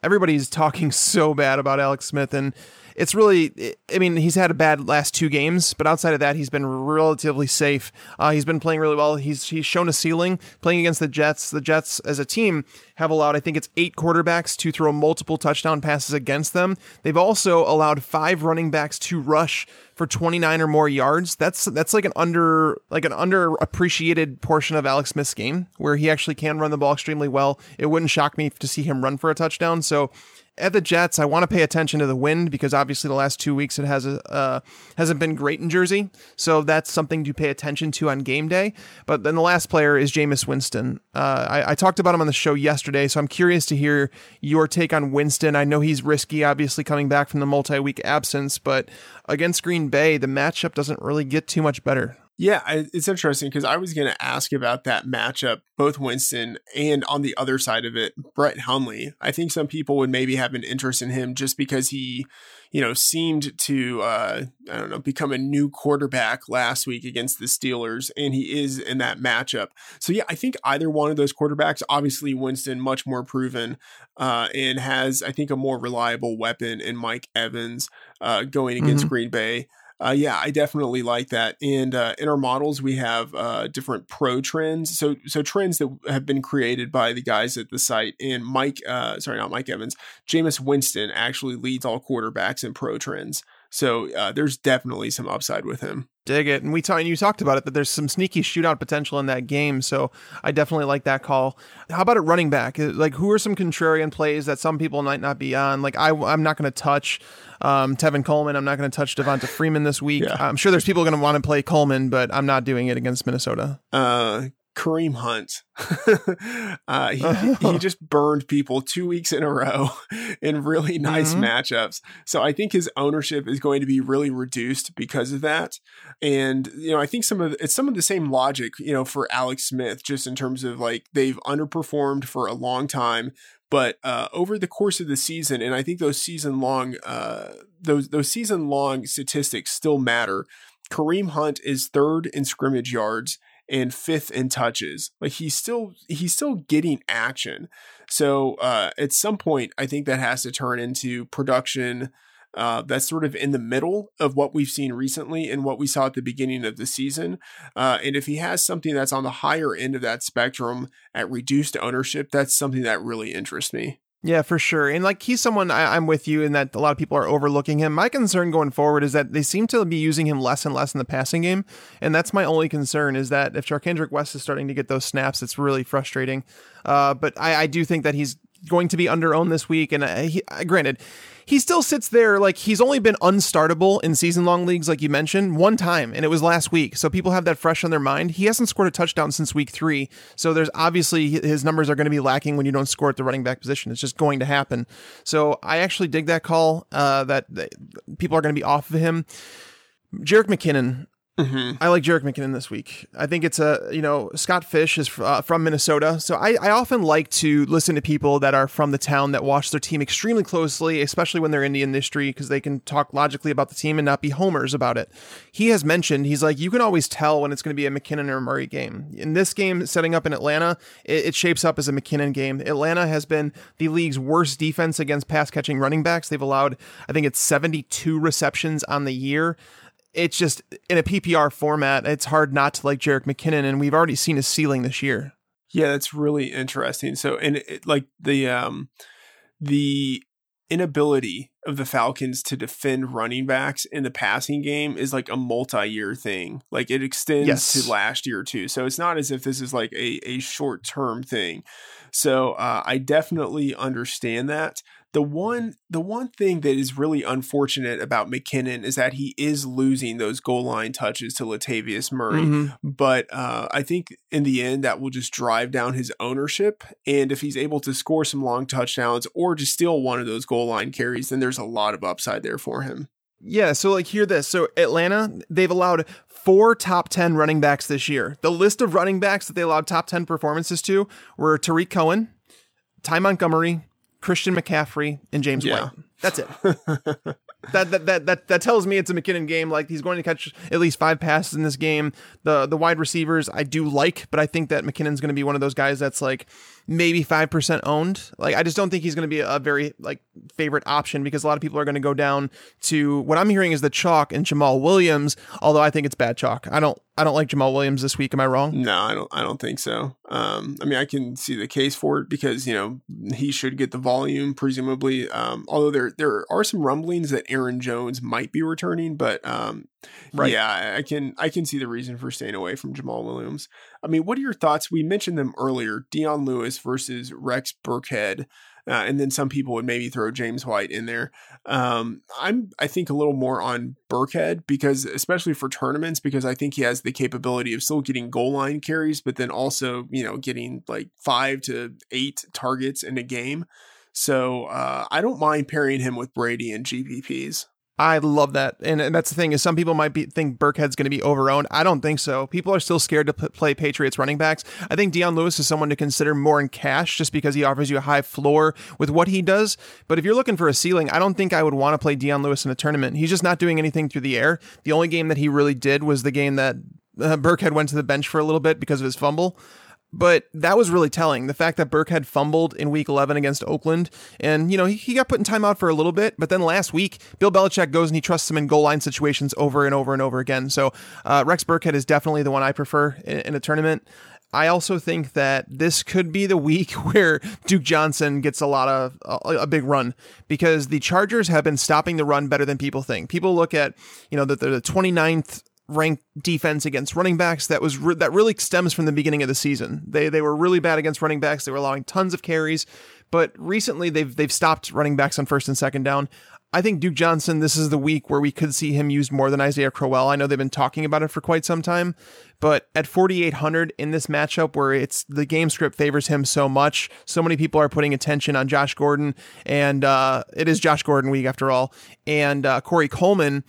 Speaker 1: Everybody's talking (laughs) so bad about Alex Smith, and it's really, I mean, he's had a bad last two games, but outside of that, he's been relatively safe. Uh, he's been playing really well. He's he's shown a ceiling playing against the Jets. The Jets as a team have allowed, I think it's eight quarterbacks to throw multiple touchdown passes against them. They've also allowed five running backs to rush for 29 or more yards. That's that's like an under like an underappreciated portion of Alex Smith's game where he actually can run the ball extremely well. It wouldn't shock me to see him run for a touchdown. So at the Jets, I want to pay attention to the wind because obviously the last two weeks it has a, uh, hasn't been great in Jersey, so that's something to pay attention to on game day. But then the last player is Jameis Winston. Uh, I, I, talked about him on the show yesterday, so I'm curious to hear your take on Winston. I know he's risky, obviously coming back from the multi-week absence, but against Green Bay, the matchup doesn't really get too much better.
Speaker 2: Yeah, it's interesting because I was going to ask about that matchup, both Winston and on the other side of it, Brett Hundley. I think some people would maybe have an interest in him just because he, you know, seemed to, uh, I don't know, become a new quarterback last week against the Steelers, and he is in that matchup. So, yeah, I think either one of those quarterbacks, obviously Winston, much more proven uh, and has, I think, a more reliable weapon in Mike Evans uh, going against mm-hmm. Green Bay uh, yeah, I definitely like that. And uh, in our models, we have uh, different pro trends. So so trends that have been created by the guys at the site. And Mike, uh, sorry, not Mike Evans, Jameis Winston actually leads all quarterbacks in pro trends. So uh, there's definitely some upside with him.
Speaker 1: Dig it, and we talked. You talked about it that there's some sneaky shootout potential in that game. So I definitely like that call. How about it running back? Uh, like, who are some contrarian plays that some people might not be on? Like, I I'm not going to touch um, Tevin Coleman. I'm not going to touch Devonta Freeman this week. Yeah. I'm sure there's people going to want to play Coleman, but I'm not doing it against Minnesota.
Speaker 2: Uh, Kareem Hunt. (laughs) uh, he, he just burned people two weeks in a row (laughs) in really nice mm-hmm. matchups. So I think his ownership is going to be really reduced because of that. And you know, I think some of it's some of the same logic, you know, for Alex Smith, just in terms of like they've underperformed for a long time. But uh, over the course of the season, and I think those season long, uh, those those season long statistics still matter. Kareem Hunt is third in scrimmage yards and fifth in touches. Like he's still he's still getting action. So uh, at some point, I think that has to turn into production uh, that's sort of in the middle of what we've seen recently and what we saw at the beginning of the season. Uh, and if he has something that's on the higher end of that spectrum at reduced ownership, that's something that really interests me.
Speaker 1: Yeah, for sure. And like he's someone I, am with you in that a lot of people are overlooking him. My concern going forward is that they seem to be using him less and less in the passing game. And that's my only concern is that if Charcandrick West is starting to get those snaps, it's really frustrating. Uh, but I, I do think that he's going to be under owned this week. And uh, he, uh, granted, he still sits there like he's only been unstartable in season long leagues, like you mentioned, one time, and it was last week. So people have that fresh on their mind. He hasn't scored a touchdown since week three. So there's obviously his numbers are going to be lacking when you don't score at the running back position. It's just going to happen. So I actually dig that call uh, that, people are going to be off of him. Jerick McKinnon, Mm-hmm. I like Jerick McKinnon this week. I think it's a, you know, Scott Fish is uh, from Minnesota. So I, I often like to listen to people that are from the town that watch their team extremely closely, especially when they're in the industry, because they can talk logically about the team and not be homers about it. He has mentioned, he's like, you can always tell when it's going to be a McKinnon or Murray game. In this game, setting up in Atlanta, it, it shapes up as a McKinnon game. Atlanta has been the league's worst defense against pass catching running backs. They've allowed, I think it's 72 receptions on the year it's just in a PPR format, it's hard not to like Jerick McKinnon, and we've already seen his ceiling this year.
Speaker 2: Yeah, that's really interesting. So, and it, like the um, the inability of the Falcons to defend running backs in the passing game is like a multi-year thing. Like it extends yes. to last year too. So it's not as if this is like a a short-term thing. So uh, I definitely understand that. The one the one thing that is really unfortunate about McKinnon is that he is losing those goal line touches to Latavius Murray. Mm-hmm. But uh, I think in the end that will just drive down his ownership. And if he's able to score some long touchdowns or just steal one of those goal line carries, then there's a lot of upside there for him.
Speaker 1: Yeah, so like hear this. So Atlanta, they've allowed four top 10 running backs this year. The list of running backs that they allowed top 10 performances to were Tarik Cohen, Ty Montgomery, Christian McCaffrey, and James yeah. White. That's it. (laughs) that, that that that that tells me it's a McKinnon game. Like he's going to catch at least five passes in this game. The the wide receivers I do like, but I think that McKinnon's going to be one of those guys that's like maybe 5% owned. Like I just don't think he's going to be a very like favorite option because a lot of people are going to go down to what I'm hearing is the chalk and Jamaal Williams, although I think it's bad chalk. I don't I don't like Jamaal Williams this week. Am I wrong?
Speaker 2: No, I don't I don't think so. Um I mean I can see the case for it because, you know, he should get the volume presumably. Um although there there are some rumblings that Aaron Jones might be returning, but um right. yeah, I can I can see the reason for staying away from Jamaal Williams. I mean, what are your thoughts? We mentioned them earlier Dion Lewis versus Rex Burkhead. Uh, and then some people would maybe throw James White in there. Um, I'm, I think, a little more on Burkhead because, especially for tournaments, because I think he has the capability of still getting goal line carries, but then also, you know, getting like five to eight targets in a game. So uh, I don't mind pairing him with Brady and GPPs.
Speaker 1: I love that, and, and that's the thing is some people might be think Burkhead's going to be overowned. I don't think so. People are still scared to p- play Patriots running backs. I think Dion Lewis is someone to consider more in cash just because he offers you a high floor with what he does. But if you're looking for a ceiling, I don't think I would want to play Dion Lewis in a tournament. He's just not doing anything through the air. The only game that he really did was the game that uh, Burkhead went to the bench for a little bit because of his fumble. But that was really telling. The fact that Burkhead fumbled in week 11 against Oakland, and, you know, he, he got put in timeout for a little bit, but then last week, Bill Belichick goes and he trusts him in goal line situations over and over and over again. So uh, Rex Burkhead is definitely the one I prefer in, in a tournament. I also think that this could be the week (laughs) where Duke Johnson gets a lot of a, a, big run because the Chargers have been stopping the run better than people think. People look at, you know, that they're the 29th ranked defense against running backs that was re- that really stems from the beginning of the season. They they were really bad against running backs. They were allowing tons of carries. but recently they've they've stopped running backs on first and second down. I think Duke Johnson, this is the week where we could see him used more than Isaiah Crowell. I know they've been talking about it for quite some time, but at 4,800 in this matchup where it's the game script favors him so much, so many people are putting attention on Josh Gordon, and uh, it is Josh Gordon week after all, and uh, Corey Coleman.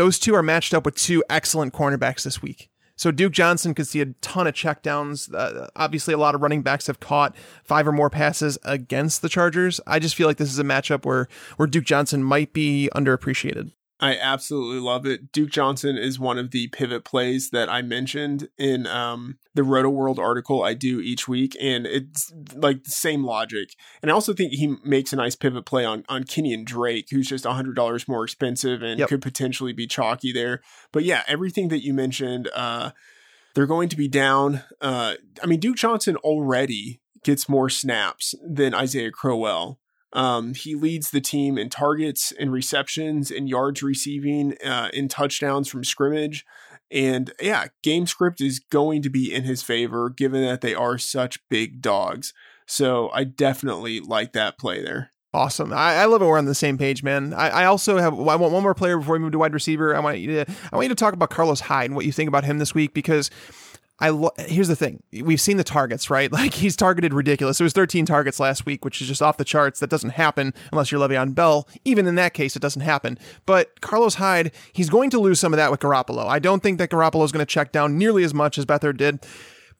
Speaker 1: Those two are matched up with two excellent cornerbacks this week. So Duke Johnson could see a ton of checkdowns. Uh, obviously, a lot of running backs have caught five or more passes against the Chargers. I just feel like this is a matchup where where Duke Johnson might be underappreciated.
Speaker 2: I absolutely love it. Duke Johnson is one of the pivot plays that I mentioned in um, the Rotoworld article I do each week, and it's like the same logic. And I also think he makes a nice pivot play on on Kenyan Drake, who's just hundred dollars more expensive and yep. could potentially be chalky there. But yeah, everything that you mentioned, uh, they're going to be down. Uh, I mean, Duke Johnson already gets more snaps than Isaiah Crowell. Um, he leads the team in targets, and receptions, and yards receiving, uh, in touchdowns from scrimmage. And yeah, game script is going to be in his favor given that they are such big dogs. So I definitely like that play there.
Speaker 1: Awesome. I, I love it. We're on the same page, man. I, I also have. I want one more player before we move to wide receiver. I want you to. I want you to talk about Carlos Hyde and what you think about him this week because I lo- here's the thing. We've seen the targets, right? (laughs) Like he's targeted ridiculous. It was 13 targets last week, which is just off the charts. That doesn't happen unless you're Le'Veon Bell. Even in that case, it doesn't happen. But Carlos Hyde, he's going to lose some of that with Garoppolo. I don't think that Garoppolo is going to check down nearly as much as Beathard did,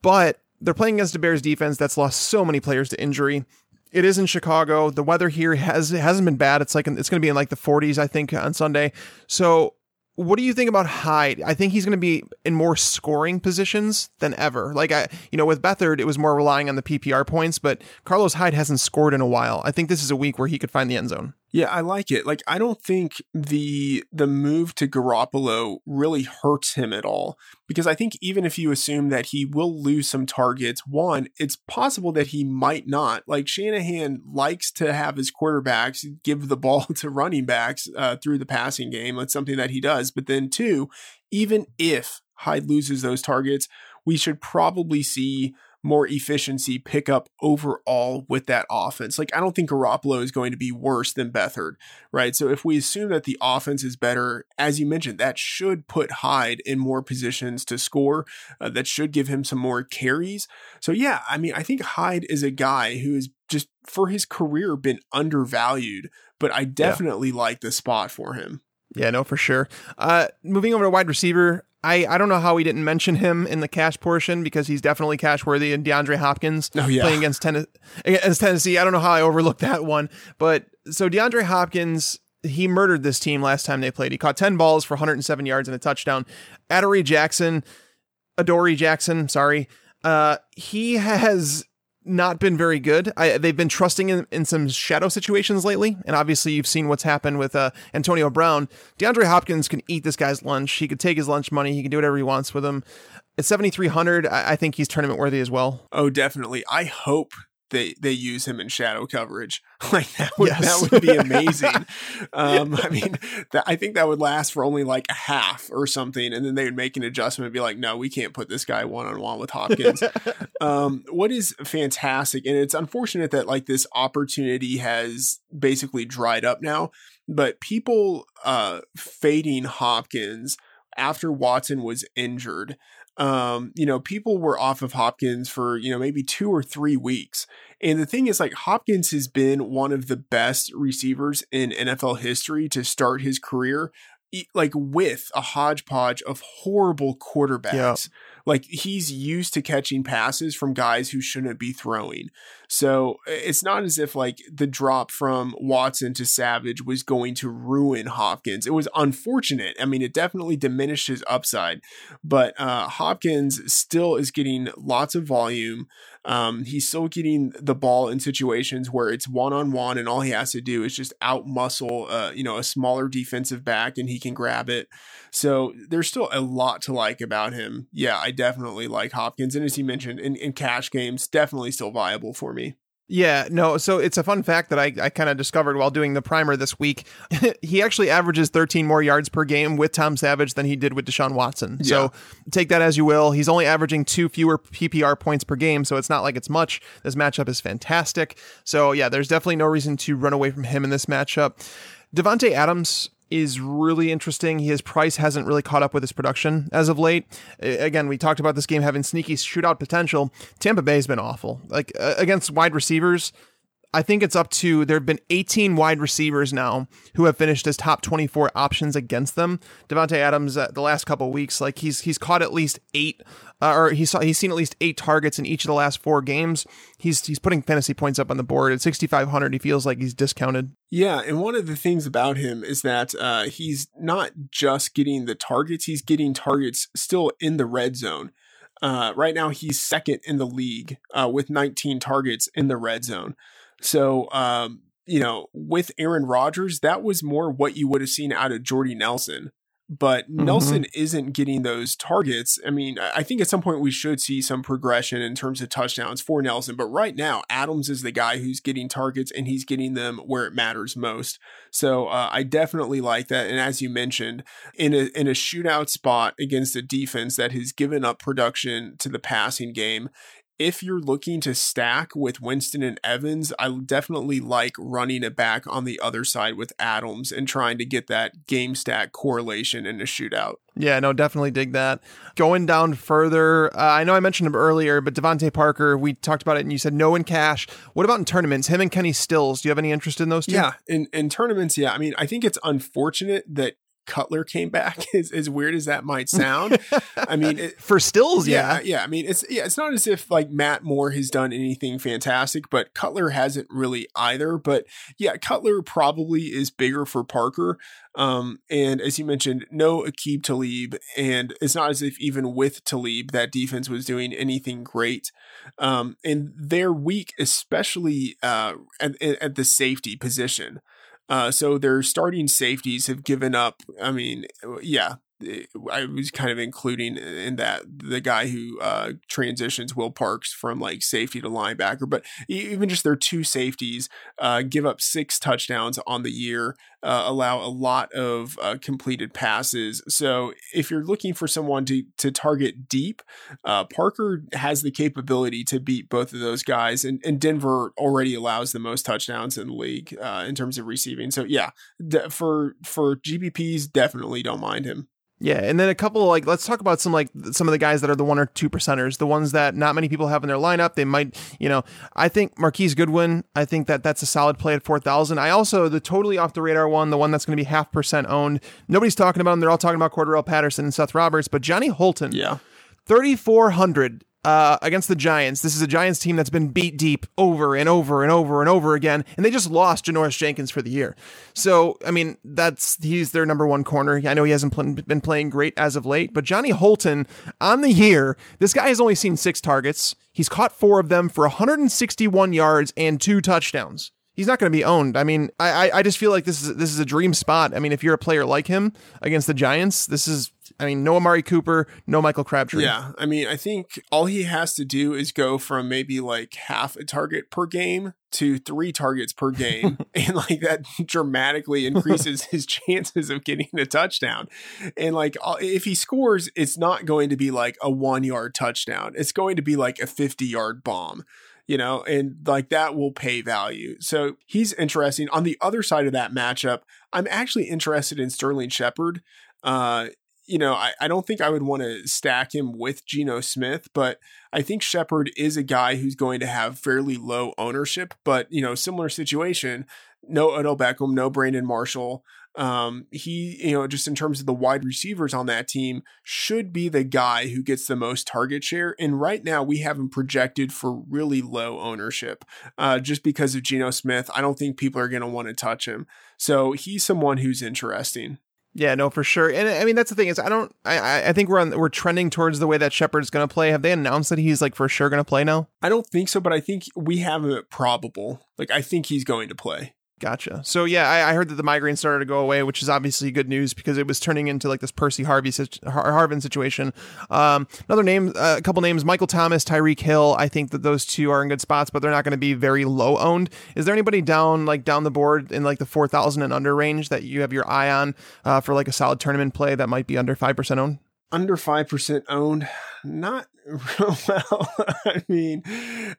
Speaker 1: but they're playing against a Bears defense that's lost so many players to injury. It is in Chicago. The weather here has hasn't been bad. It's like it's going to be in like the 40s, I think, on Sunday. So what do you think about Hyde? I think he's going to be in more scoring positions than ever. Like I, you know, with Beathard, it was more relying on the PPR points, but Carlos Hyde hasn't scored in a while. I think this is a week where he could find the end zone.
Speaker 2: Yeah, I like it. Like I don't think the the move to Garoppolo really hurts him at all because I think even if you assume that he will lose some targets, one, it's possible that he might not. Like Shanahan likes to have his quarterbacks give the (laughs) ball to running backs uh, through the passing game. That's something that he does. But then two, even if Hyde loses those targets, we should probably see more efficiency pickup overall with that offense. Like, I don't think Garoppolo is going to be worse than Beathard, right? So, if we assume that the offense is better, as you mentioned, that should put Hyde in more positions to score. Uh, that should give him some more carries. So, yeah, I mean, I think Hyde is a guy who is just for his career been undervalued, but I definitely yeah. like the spot for him.
Speaker 1: Yeah, no, for sure. Uh, moving over to wide receiver, I, I don't know how we didn't mention him in the cash portion because he's definitely cash worthy. And DeAndre Hopkins oh, yeah. playing against, Ten- against Tennessee. I don't know how I overlooked that one. But so DeAndre Hopkins, he murdered this team last time they played. He caught 10 balls for 107 yards and a touchdown. Adoree Jackson, Adoree Jackson, sorry. Uh, he has not been very good. I, they've been trusting in, in some shadow situations lately, and obviously you've seen what's happened with uh, Antonio Brown. DeAndre Hopkins can eat this guy's lunch. He could take his lunch money. He can do whatever he wants with him. At 7,300, I, I think he's tournament worthy as well.
Speaker 2: Oh, definitely. I hope they they use him in shadow coverage. (laughs) Like that would yes. that would be amazing. (laughs) um, I mean, that, I think that would last for only like a half or something, and then they would make an adjustment and be like, "No, we can't put this guy one on one with Hopkins." (laughs) um, what is fantastic, and it's unfortunate that like this opportunity has basically dried up now. But people uh, fading Hopkins after Watson was injured um, you know, people were off of Hopkins for, you know, maybe two or three weeks. And the thing is, like, Hopkins has been one of the best receivers in NFL history to start his career, like, with a hodgepodge of horrible quarterbacks. Like he's used to catching passes from guys who shouldn't be throwing. So it's not as if like the drop from Watson to Savage was going to ruin Hopkins. It was unfortunate. I mean, it definitely diminished his upside, but uh, Hopkins still is getting lots of volume. Um, he's still getting the ball in situations where it's one on one, and all he has to do is just out muscle, uh, you know, a smaller defensive back, and he can grab it. So there's still a lot to like about him. Yeah, I definitely like Hopkins, and as you mentioned, in, in cash games, definitely still viable for me.
Speaker 1: Yeah, no. So it's a fun fact that I, I kind of discovered while doing the primer this week. (laughs) he actually averages 13 more yards per game with Tom Savage than he did with Deshaun Watson. Yeah. So take that as you will. He's only averaging two fewer PPR points per game, so it's not like it's much. This matchup is fantastic. So yeah, there's definitely no reason to run away from him in this matchup. Davante Adams is really interesting. His price hasn't really caught up with his production as of late. Again, we talked about this game having sneaky shootout potential. Tampa Bay's been awful. Like uh, against wide receivers, I think it's up to there have been 18 wide receivers now who have finished as top 24 options against them. Davante Adams uh, the last couple weeks, like he's he's caught at least eight, uh, or he's he's seen at least eight targets in each of the last four games. He's he's putting fantasy points up on the board at 6,500. He feels like he's discounted.
Speaker 2: Yeah, and one of the things about him is that uh, he's not just getting the targets; he's getting targets still in the red zone. Uh, right now, he's second in the league uh, with 19 targets in the red zone. So, um, you know, with Aaron Rodgers, that was more what you would have seen out of Jordy Nelson. But mm-hmm. Nelson isn't getting those targets. I mean, I think at some point we should see some progression in terms of touchdowns for Nelson. But right now, Adams is the guy who's getting targets and he's getting them where it matters most. So uh, I definitely like that. And as you mentioned, in a in a shootout spot against a defense that has given up production to the passing game, if you're looking to stack with Winston and Evans, I definitely like running it back on the other side with Adams and trying to get that game stack correlation in a shootout.
Speaker 1: Yeah, no, definitely dig that. Going down further, uh, I know I mentioned him earlier, but DeVante Parker, we talked about it and you said no in cash. What about in tournaments? Him and Kenny Stills, do you have any interest in those two?
Speaker 2: Yeah, in, in tournaments, yeah. I mean, I think it's unfortunate that Cutler came back, (laughs) as, as weird as that might sound. I mean, it, (laughs)
Speaker 1: for Stills, yeah.
Speaker 2: yeah, yeah. I mean, it's yeah, it's not as if like Matt Moore has done anything fantastic, but Cutler hasn't really either. But yeah, Cutler probably is bigger for Parker. Um, and as you mentioned, no Aqib Talib, and it's not as if even with Talib that defense was doing anything great. Um, and they're weak, especially uh, at, at the safety position. Uh, so their starting safeties have given up. I mean, yeah, I was kind of including in that the guy who uh, transitions Will Parks from like safety to linebacker, but even just their two safeties uh, give up six touchdowns on the year, uh, allow a lot of uh, completed passes. So if you're looking for someone to to target deep, uh, Parker has the capability to beat both of those guys, and, and Denver already allows the most touchdowns in the league uh, in terms of receiving. So yeah, for for GPPs, definitely don't mind him.
Speaker 1: Yeah, and then a couple like let's talk about some like some of the guys that are the one or two percenters, the ones that not many people have in their lineup. They might, you know, I think Marquise Goodwin. I think that that's a solid play at four thousand. I also the totally off the radar one, the one that's going to be half percent owned. Nobody's talking about them. They're all talking about Cordarrelle Patterson and Seth Roberts, but Johnny Holton.
Speaker 2: Yeah.
Speaker 1: 3,400 uh, against the Giants. This is a Giants team that's been beat deep over and over and over and over again, and they just lost Janoris Jenkins for the year. So, I mean, that's he's their number one corner. I know he hasn't pl- been playing great as of late, but Johnny Holton on the year, this guy has only seen six targets. He's caught four of them for 161 yards and two touchdowns he's not going to be owned. I mean, I I just feel like this is this is a dream spot. I mean, if you're a player like him against the Giants, this is. I mean, no Amari Cooper, no Michael Crabtree.
Speaker 2: Yeah, I mean, I think all he has to do is go from maybe like half a target per game to three targets per game, (laughs) and like that dramatically (laughs) increases his chances of getting a touchdown. And like, if he scores, it's not going to be like a one yard touchdown. It's going to be like a fifty yard bomb you know, and like that will pay value. So he's interesting. On the other side of that matchup, I'm actually interested in Sterling Shepard. Uh, you know, I, I don't think I would want to stack him with Geno Smith, but I think Shepard is a guy who's going to have fairly low ownership, but you know, similar situation. No Odell Beckham, no Brandon Marshall. Um, he, you know, just in terms of the wide receivers on that team, should be the guy who gets the most target share. And right now, we have him projected for really low ownership, uh, just because of Geno Smith. I don't think people are going to want to touch him. So he's someone who's interesting.
Speaker 1: Yeah, no, for sure. And I mean, that's the thing is, I don't, I, I think we're on, we're trending towards the way that Shepard's going to play. Have they announced that he's like for sure going to play now?
Speaker 2: I don't think so, but I think we have it probable. Like, I think he's going to play.
Speaker 1: Gotcha. So yeah, I, I, heard that the migraine started to go away, which is obviously good news because it was turning into like this Percy Harvey Har- Harvin situation. Um, another name, uh, a couple names: Michael Thomas, Tyreek Hill. I think that those two are in good spots, but they're not going to be very low owned. Is there anybody down like down the board in like the four thousand and under range that you have your eye on uh, for like a solid tournament play that might be under five percent owned?
Speaker 2: Under five percent owned, not (laughs) real well, I mean,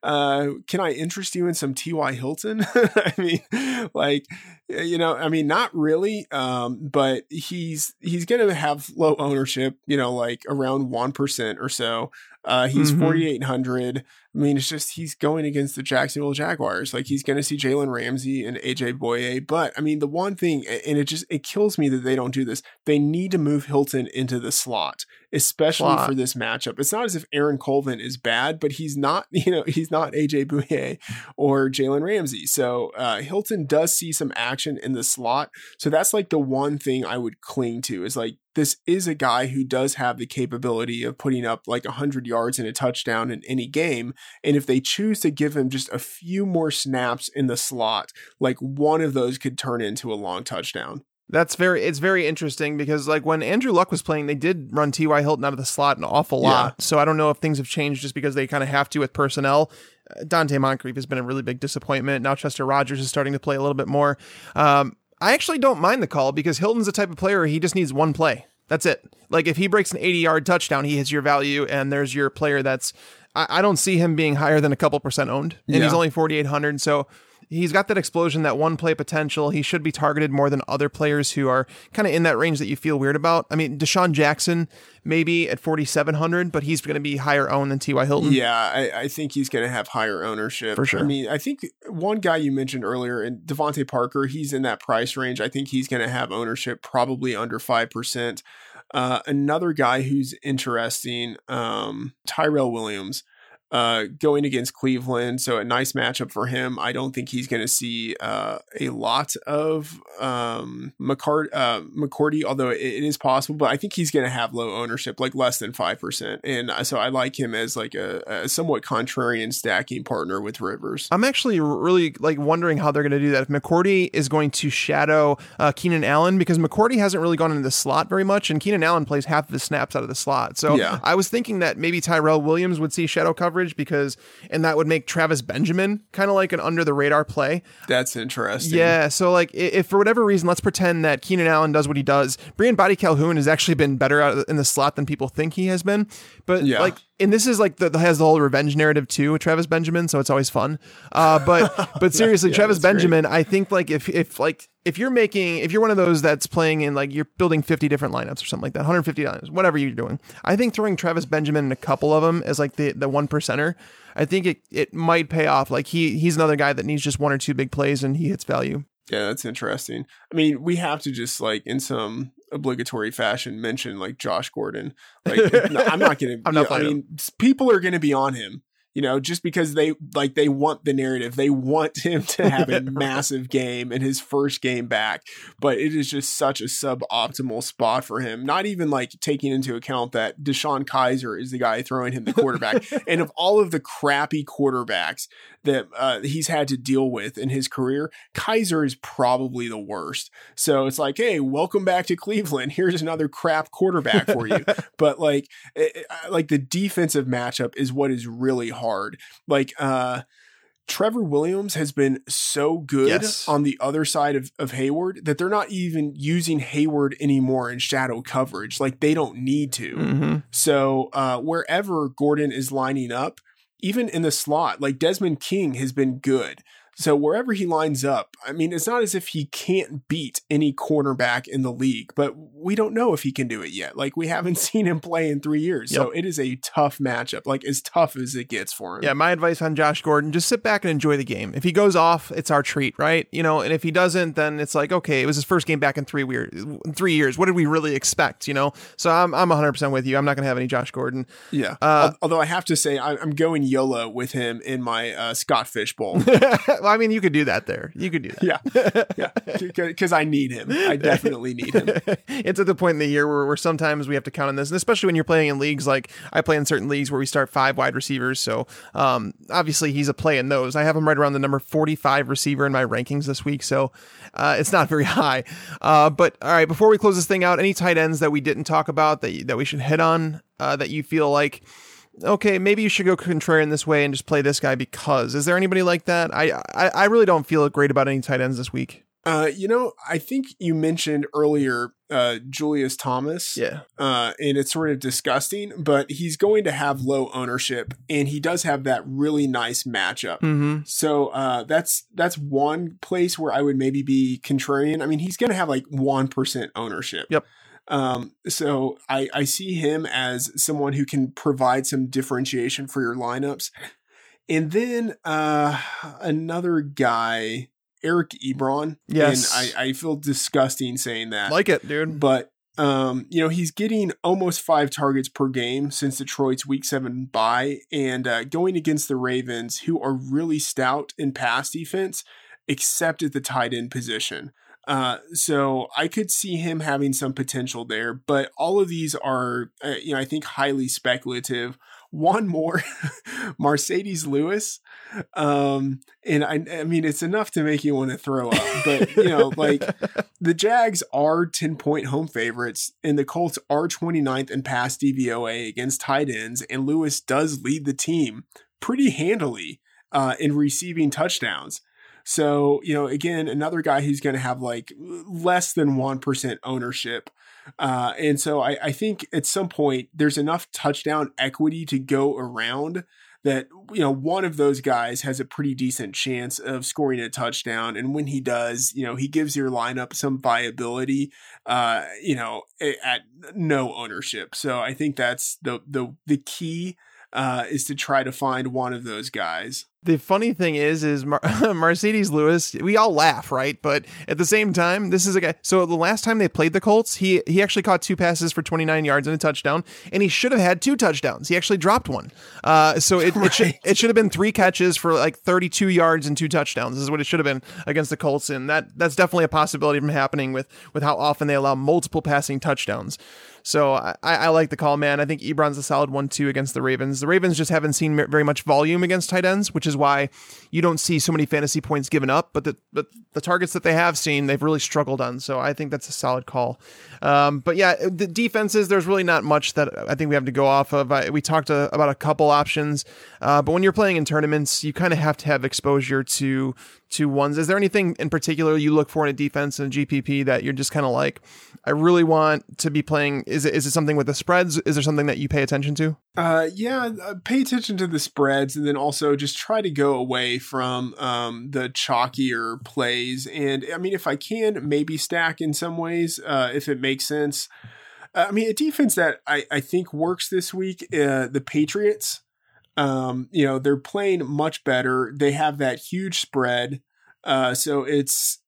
Speaker 2: uh, can I interest you in some T.Y. Hilton? (laughs) I mean, like, you know, I mean, not really, um, but he's he's going to have low ownership, you know, like around one percent or so. Uh, he's mm-hmm. 4,800. I mean, it's just he's going against the Jacksonville Jaguars. Like he's going to see Jalen Ramsey and AJ Bouye. But I mean, the one thing, and it just it kills me that they don't do this. They need to move Hilton into the slot, especially slot. for this matchup. It's not as if Aaron Colvin is bad, but he's not. (laughs) You know, he's not AJ Bouye or Jalen Ramsey. So uh, Hilton does see some action in the slot. So that's like the one thing I would cling to is like this is a guy who does have the capability of putting up like 100 yards and a touchdown in any game. And if they choose to give him just a few more snaps in the slot, like one of those could turn into a long touchdown.
Speaker 1: That's very it's very interesting because like when Andrew Luck was playing, they did run T.Y. Hilton out of the slot an awful lot. Yeah. So I don't know if things have changed just because they kind of have to with personnel. Donte Moncrief has been a really big disappointment. Now Chester Rogers is starting to play a little bit more. Um, I actually don't mind the call because Hilton's the type of player he just needs one play. That's it. Like if he breaks an 80 yard touchdown, he hits your value, and there's your player that's. I, I don't see him being higher than a couple percent owned, and yeah. he's only 4,800. So he's got that explosion, that one play potential. He should be targeted more than other players who are kind of in that range that you feel weird about. I mean, DeSean Jackson maybe at 4,700, but he's going to be higher owned than T.Y. Hilton.
Speaker 2: Yeah, I, I think he's going to have higher ownership.
Speaker 1: For sure.
Speaker 2: I mean, I think one guy you mentioned earlier, and DeVante Parker, he's in that price range. I think he's going to have ownership probably under 5%. Uh, another guy who's interesting, um, Tyrell Williams uh, going against Cleveland. So a nice matchup for him. I don't think he's going to see uh, a lot of um, McCart- uh, McCourty, although it, it is possible. But I think he's going to have low ownership, like less than five percent. And uh, so I like him as like a, a, somewhat contrarian stacking partner with Rivers.
Speaker 1: I'm actually really like wondering how they're going to do that. If McCourty is going to shadow uh, Keenan Allen because McCourty hasn't really gone into the slot very much, and Keenan Allen plays half of his snaps out of the slot. So yeah. I was thinking that maybe Tyrell Williams would see shadow coverage coverage because, and that would make Travis Benjamin kind of like an under the radar play.
Speaker 2: That's interesting.
Speaker 1: Yeah. So, like, if for whatever reason, let's pretend that Keenan Allen does what he does. Briean Boddy-Calhoun has actually been better out in the slot than people think he has been. But, yeah. like, and this is like the has the whole revenge narrative too with Travis Benjamin, so it's always fun. Uh, but (laughs) but seriously, yeah, Travis Benjamin, great. I think like if if like if you're making if you're one of those that's playing in like you're building 50 different lineups or something like that, 150 lineups, whatever you're doing, I think throwing Travis Benjamin in a couple of them as like the the one percenter, I think it it might pay off. Like he he's another guy that needs just one or two big plays and he hits value.
Speaker 2: Yeah, that's interesting. I mean, we have to just like in some obligatory fashion mention like Josh Gordon. Like, I'm not gonna. (laughs) I'm not. I mean, people are gonna be on him you know, just because they like they want the narrative, they want (laughs) him to have a (laughs) massive game in his first game back, but it is just such a suboptimal spot for him. Not even like taking into account that DeShone Kizer is the guy throwing him the quarterback, (laughs) and of all of the crappy quarterbacks that uh, he's had to deal with in his career, Kaiser is probably the worst. So it's like, hey, welcome back to Cleveland. Here's another crap quarterback for you. but like, it, like the defensive matchup is what is really hard. Like, uh, Trevor Williams has been so good yes. on the other side of, of Hayward that they're not even using Hayward anymore in shadow coverage. Like they don't need to. Mm-hmm. So uh, wherever Gordon is lining up, even in the slot, like Desmond King has been good. So wherever he lines up, I mean, it's not as if he can't beat any cornerback in the league, but we don't know if he can do it yet. Like we haven't (laughs) seen him play in three years. Yep. So it is a tough matchup, like as tough as it gets for him.
Speaker 1: Yeah, my advice on Josh Gordon, just sit back and enjoy the game. If he goes off, it's our treat, right? You know, and if he doesn't, then it's like, okay, it was his first game back in three weird three years. What did we really expect? You know? So I'm I'm 100 percent with you. I'm not gonna have any Josh Gordon.
Speaker 2: Yeah. Uh, Although I have to say, I'm going YOLO with him in my uh, Scott Fish Bowl. (laughs)
Speaker 1: well, I mean, you could do that there. You could do that.
Speaker 2: Yeah, yeah, because I need him. I definitely need him. (laughs)
Speaker 1: it's at the point in the year where, where sometimes we have to count on this, and especially when you're playing in leagues like I play in certain leagues where we start five wide receivers. So um, obviously he's a play in those. I have him right around the number 45 receiver in my rankings this week, so uh, it's not very (laughs) high. Uh, but all right, before we close this thing out, any tight ends that we didn't talk about that that we should hit on uh, that you feel like okay, maybe you should go contrarian this way and just play this guy because. Is there anybody like that? I I, I really don't feel great about any tight ends this week.
Speaker 2: Uh, you know, I think you mentioned earlier uh, Julius Thomas.
Speaker 1: Yeah.
Speaker 2: Uh, and it's sort of disgusting, but he's going to have low ownership, and he does have that really nice matchup.
Speaker 1: Mm-hmm.
Speaker 2: So uh, that's that's one place where I would maybe be contrarian. I mean, he's going to have like one percent ownership.
Speaker 1: Yep.
Speaker 2: Um, so I, I see him as someone who can provide some differentiation for your lineups. And then uh, another guy, Eric Ebron.
Speaker 1: Yes.
Speaker 2: And I, I feel disgusting saying that.
Speaker 1: Like it, dude.
Speaker 2: But um, you know, he's getting almost five targets per game since Detroit's week seven bye, and uh, going against the Ravens, who are really stout in pass defense, except at the tight end position. Uh, so I could see him having some potential there, but all of these are, uh, you know, I think highly speculative. One more, (laughs) Marcedes Lewis, um, and I, I mean, it's enough to make you want to throw up. But you know, like (laughs) the Jags are ten point home favorites, and the Colts are 29th in pass DVOA against tight ends, and Lewis does lead the team pretty handily uh, in receiving touchdowns. So, you know, again, another guy who's going to have like less than 1% ownership. Uh, and so I, I think at some point there's enough touchdown equity to go around that, you know, one of those guys has a pretty decent chance of scoring a touchdown. And when he does, you know, he gives your lineup some viability, uh, you know, at no ownership. So I think that's the, the, the key, uh, is to try to find one of those guys.
Speaker 1: The funny thing is, is Mar- (laughs) Marcedes Lewis. We all laugh, right? But at the same time, this is a guy. So the last time they played the Colts, he he actually caught two passes for 29 yards and a touchdown, and he should have had two touchdowns. He actually dropped one. Uh, so it right. it, should, (laughs) it should have been three catches for like 32 yards and two touchdowns. This is what it should have been against the Colts, and that that's definitely a possibility from happening with with how often they allow multiple passing touchdowns. So I, I like the call, man. I think Ebron's a solid one too against the Ravens. The Ravens just haven't seen very much volume against tight ends, which is why you don't see so many fantasy points given up. But the but the targets that they have seen, they've really struggled on. So I think that's a solid call. Um, but yeah, the defenses, there's really not much that I think we have to go off of. I, we talked a, about a couple options, uh, but when you're playing in tournaments, you kind of have to have exposure to to ones. Is there anything in particular you look for in a defense and GPP that you're just kind of like, I really want to be playing? Is it is it something with the spreads? Is there something that you pay attention to?
Speaker 2: Uh, yeah, uh, pay attention to the spreads, and then also just try to go away from um, the chalkier plays. And I mean, if I can, maybe stack in some ways, uh, if it makes sense. Uh, I mean, a defense that I, I think works this week, uh, the Patriots. Um, you know, they're playing much better. They have that huge spread. Uh, so it's,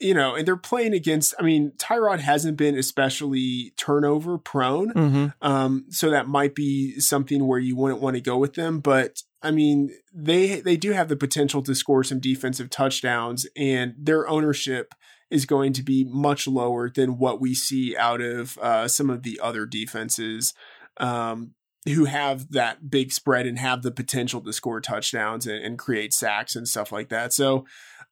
Speaker 2: you know, and they're playing against, I mean, Tyrod hasn't been especially turnover prone.
Speaker 1: Mm-hmm.
Speaker 2: Um, so that might be something where you wouldn't want to go with them. But I mean, they, they do have the potential to score some defensive touchdowns and their ownership is going to be much lower than what we see out of uh, some of the other defenses. Um, who have that big spread and have the potential to score touchdowns and, and create sacks and stuff like that. So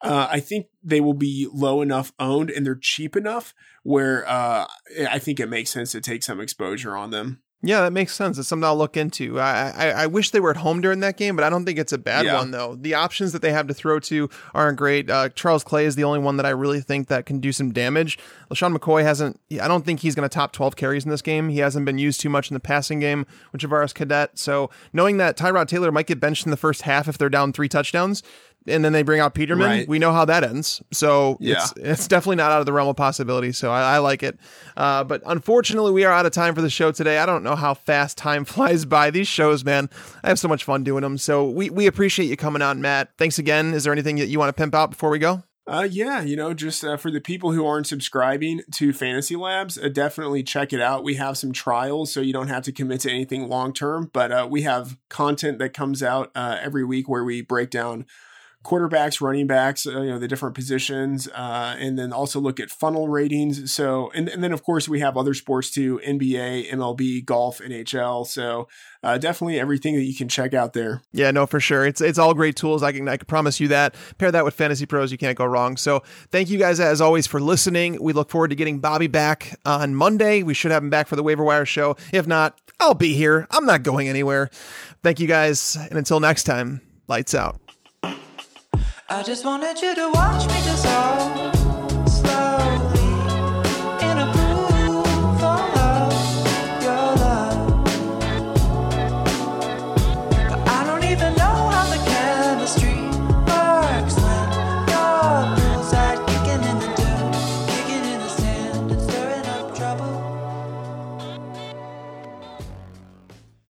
Speaker 2: uh, I think they will be low enough owned and they're cheap enough where uh, I think it makes sense to take some exposure on them.
Speaker 1: Yeah, that makes sense. It's something I'll look into. I, I, I wish they were at home during that game, but I don't think it's a bad yeah. one though. The options that they have to throw to aren't great. Uh, Charles Clay is the only one that I really think that can do some damage. LeSean McCoy hasn't. I don't think he's going to top twelve carries in this game. He hasn't been used too much in the passing game with Travaris Cadet. So knowing that Tyrod Taylor might get benched in the first half if they're down three touchdowns, and then they bring out Peterman. Right. We know how that ends. So yeah. it's, it's definitely not out of the realm of possibility. So I, I like it. Uh, but unfortunately, we are out of time for the show today. I don't know how fast time (laughs) flies by these shows, man. I have so much fun doing them. So we, we appreciate you coming on, Matt. Thanks again. Is there anything that you want to pimp out before we go?
Speaker 2: Uh, yeah, you know, just uh, for the people who aren't subscribing to FantasyLabs, uh, definitely check it out. We have some trials, so you don't have to commit to anything long term, but uh, we have content that comes out uh, every week where we break down quarterbacks, running backs, uh, you know, the different positions, uh, and then also look at funnel ratings. So, and, and then of course we have other sports too, NBA, MLB, golf, NHL. So uh, definitely everything that you can check out there.
Speaker 1: Yeah, no, for sure. It's it's all great tools. I can I can promise you that. Pair that with FantasyPros, you can't go wrong. So thank you guys as always for listening. We look forward to getting Bobby back on Monday. We should have him back for the waiver wire show. If not, I'll be here. I'm not going anywhere. Thank you guys, and until next time, lights out. I just wanted you to watch me dissolve.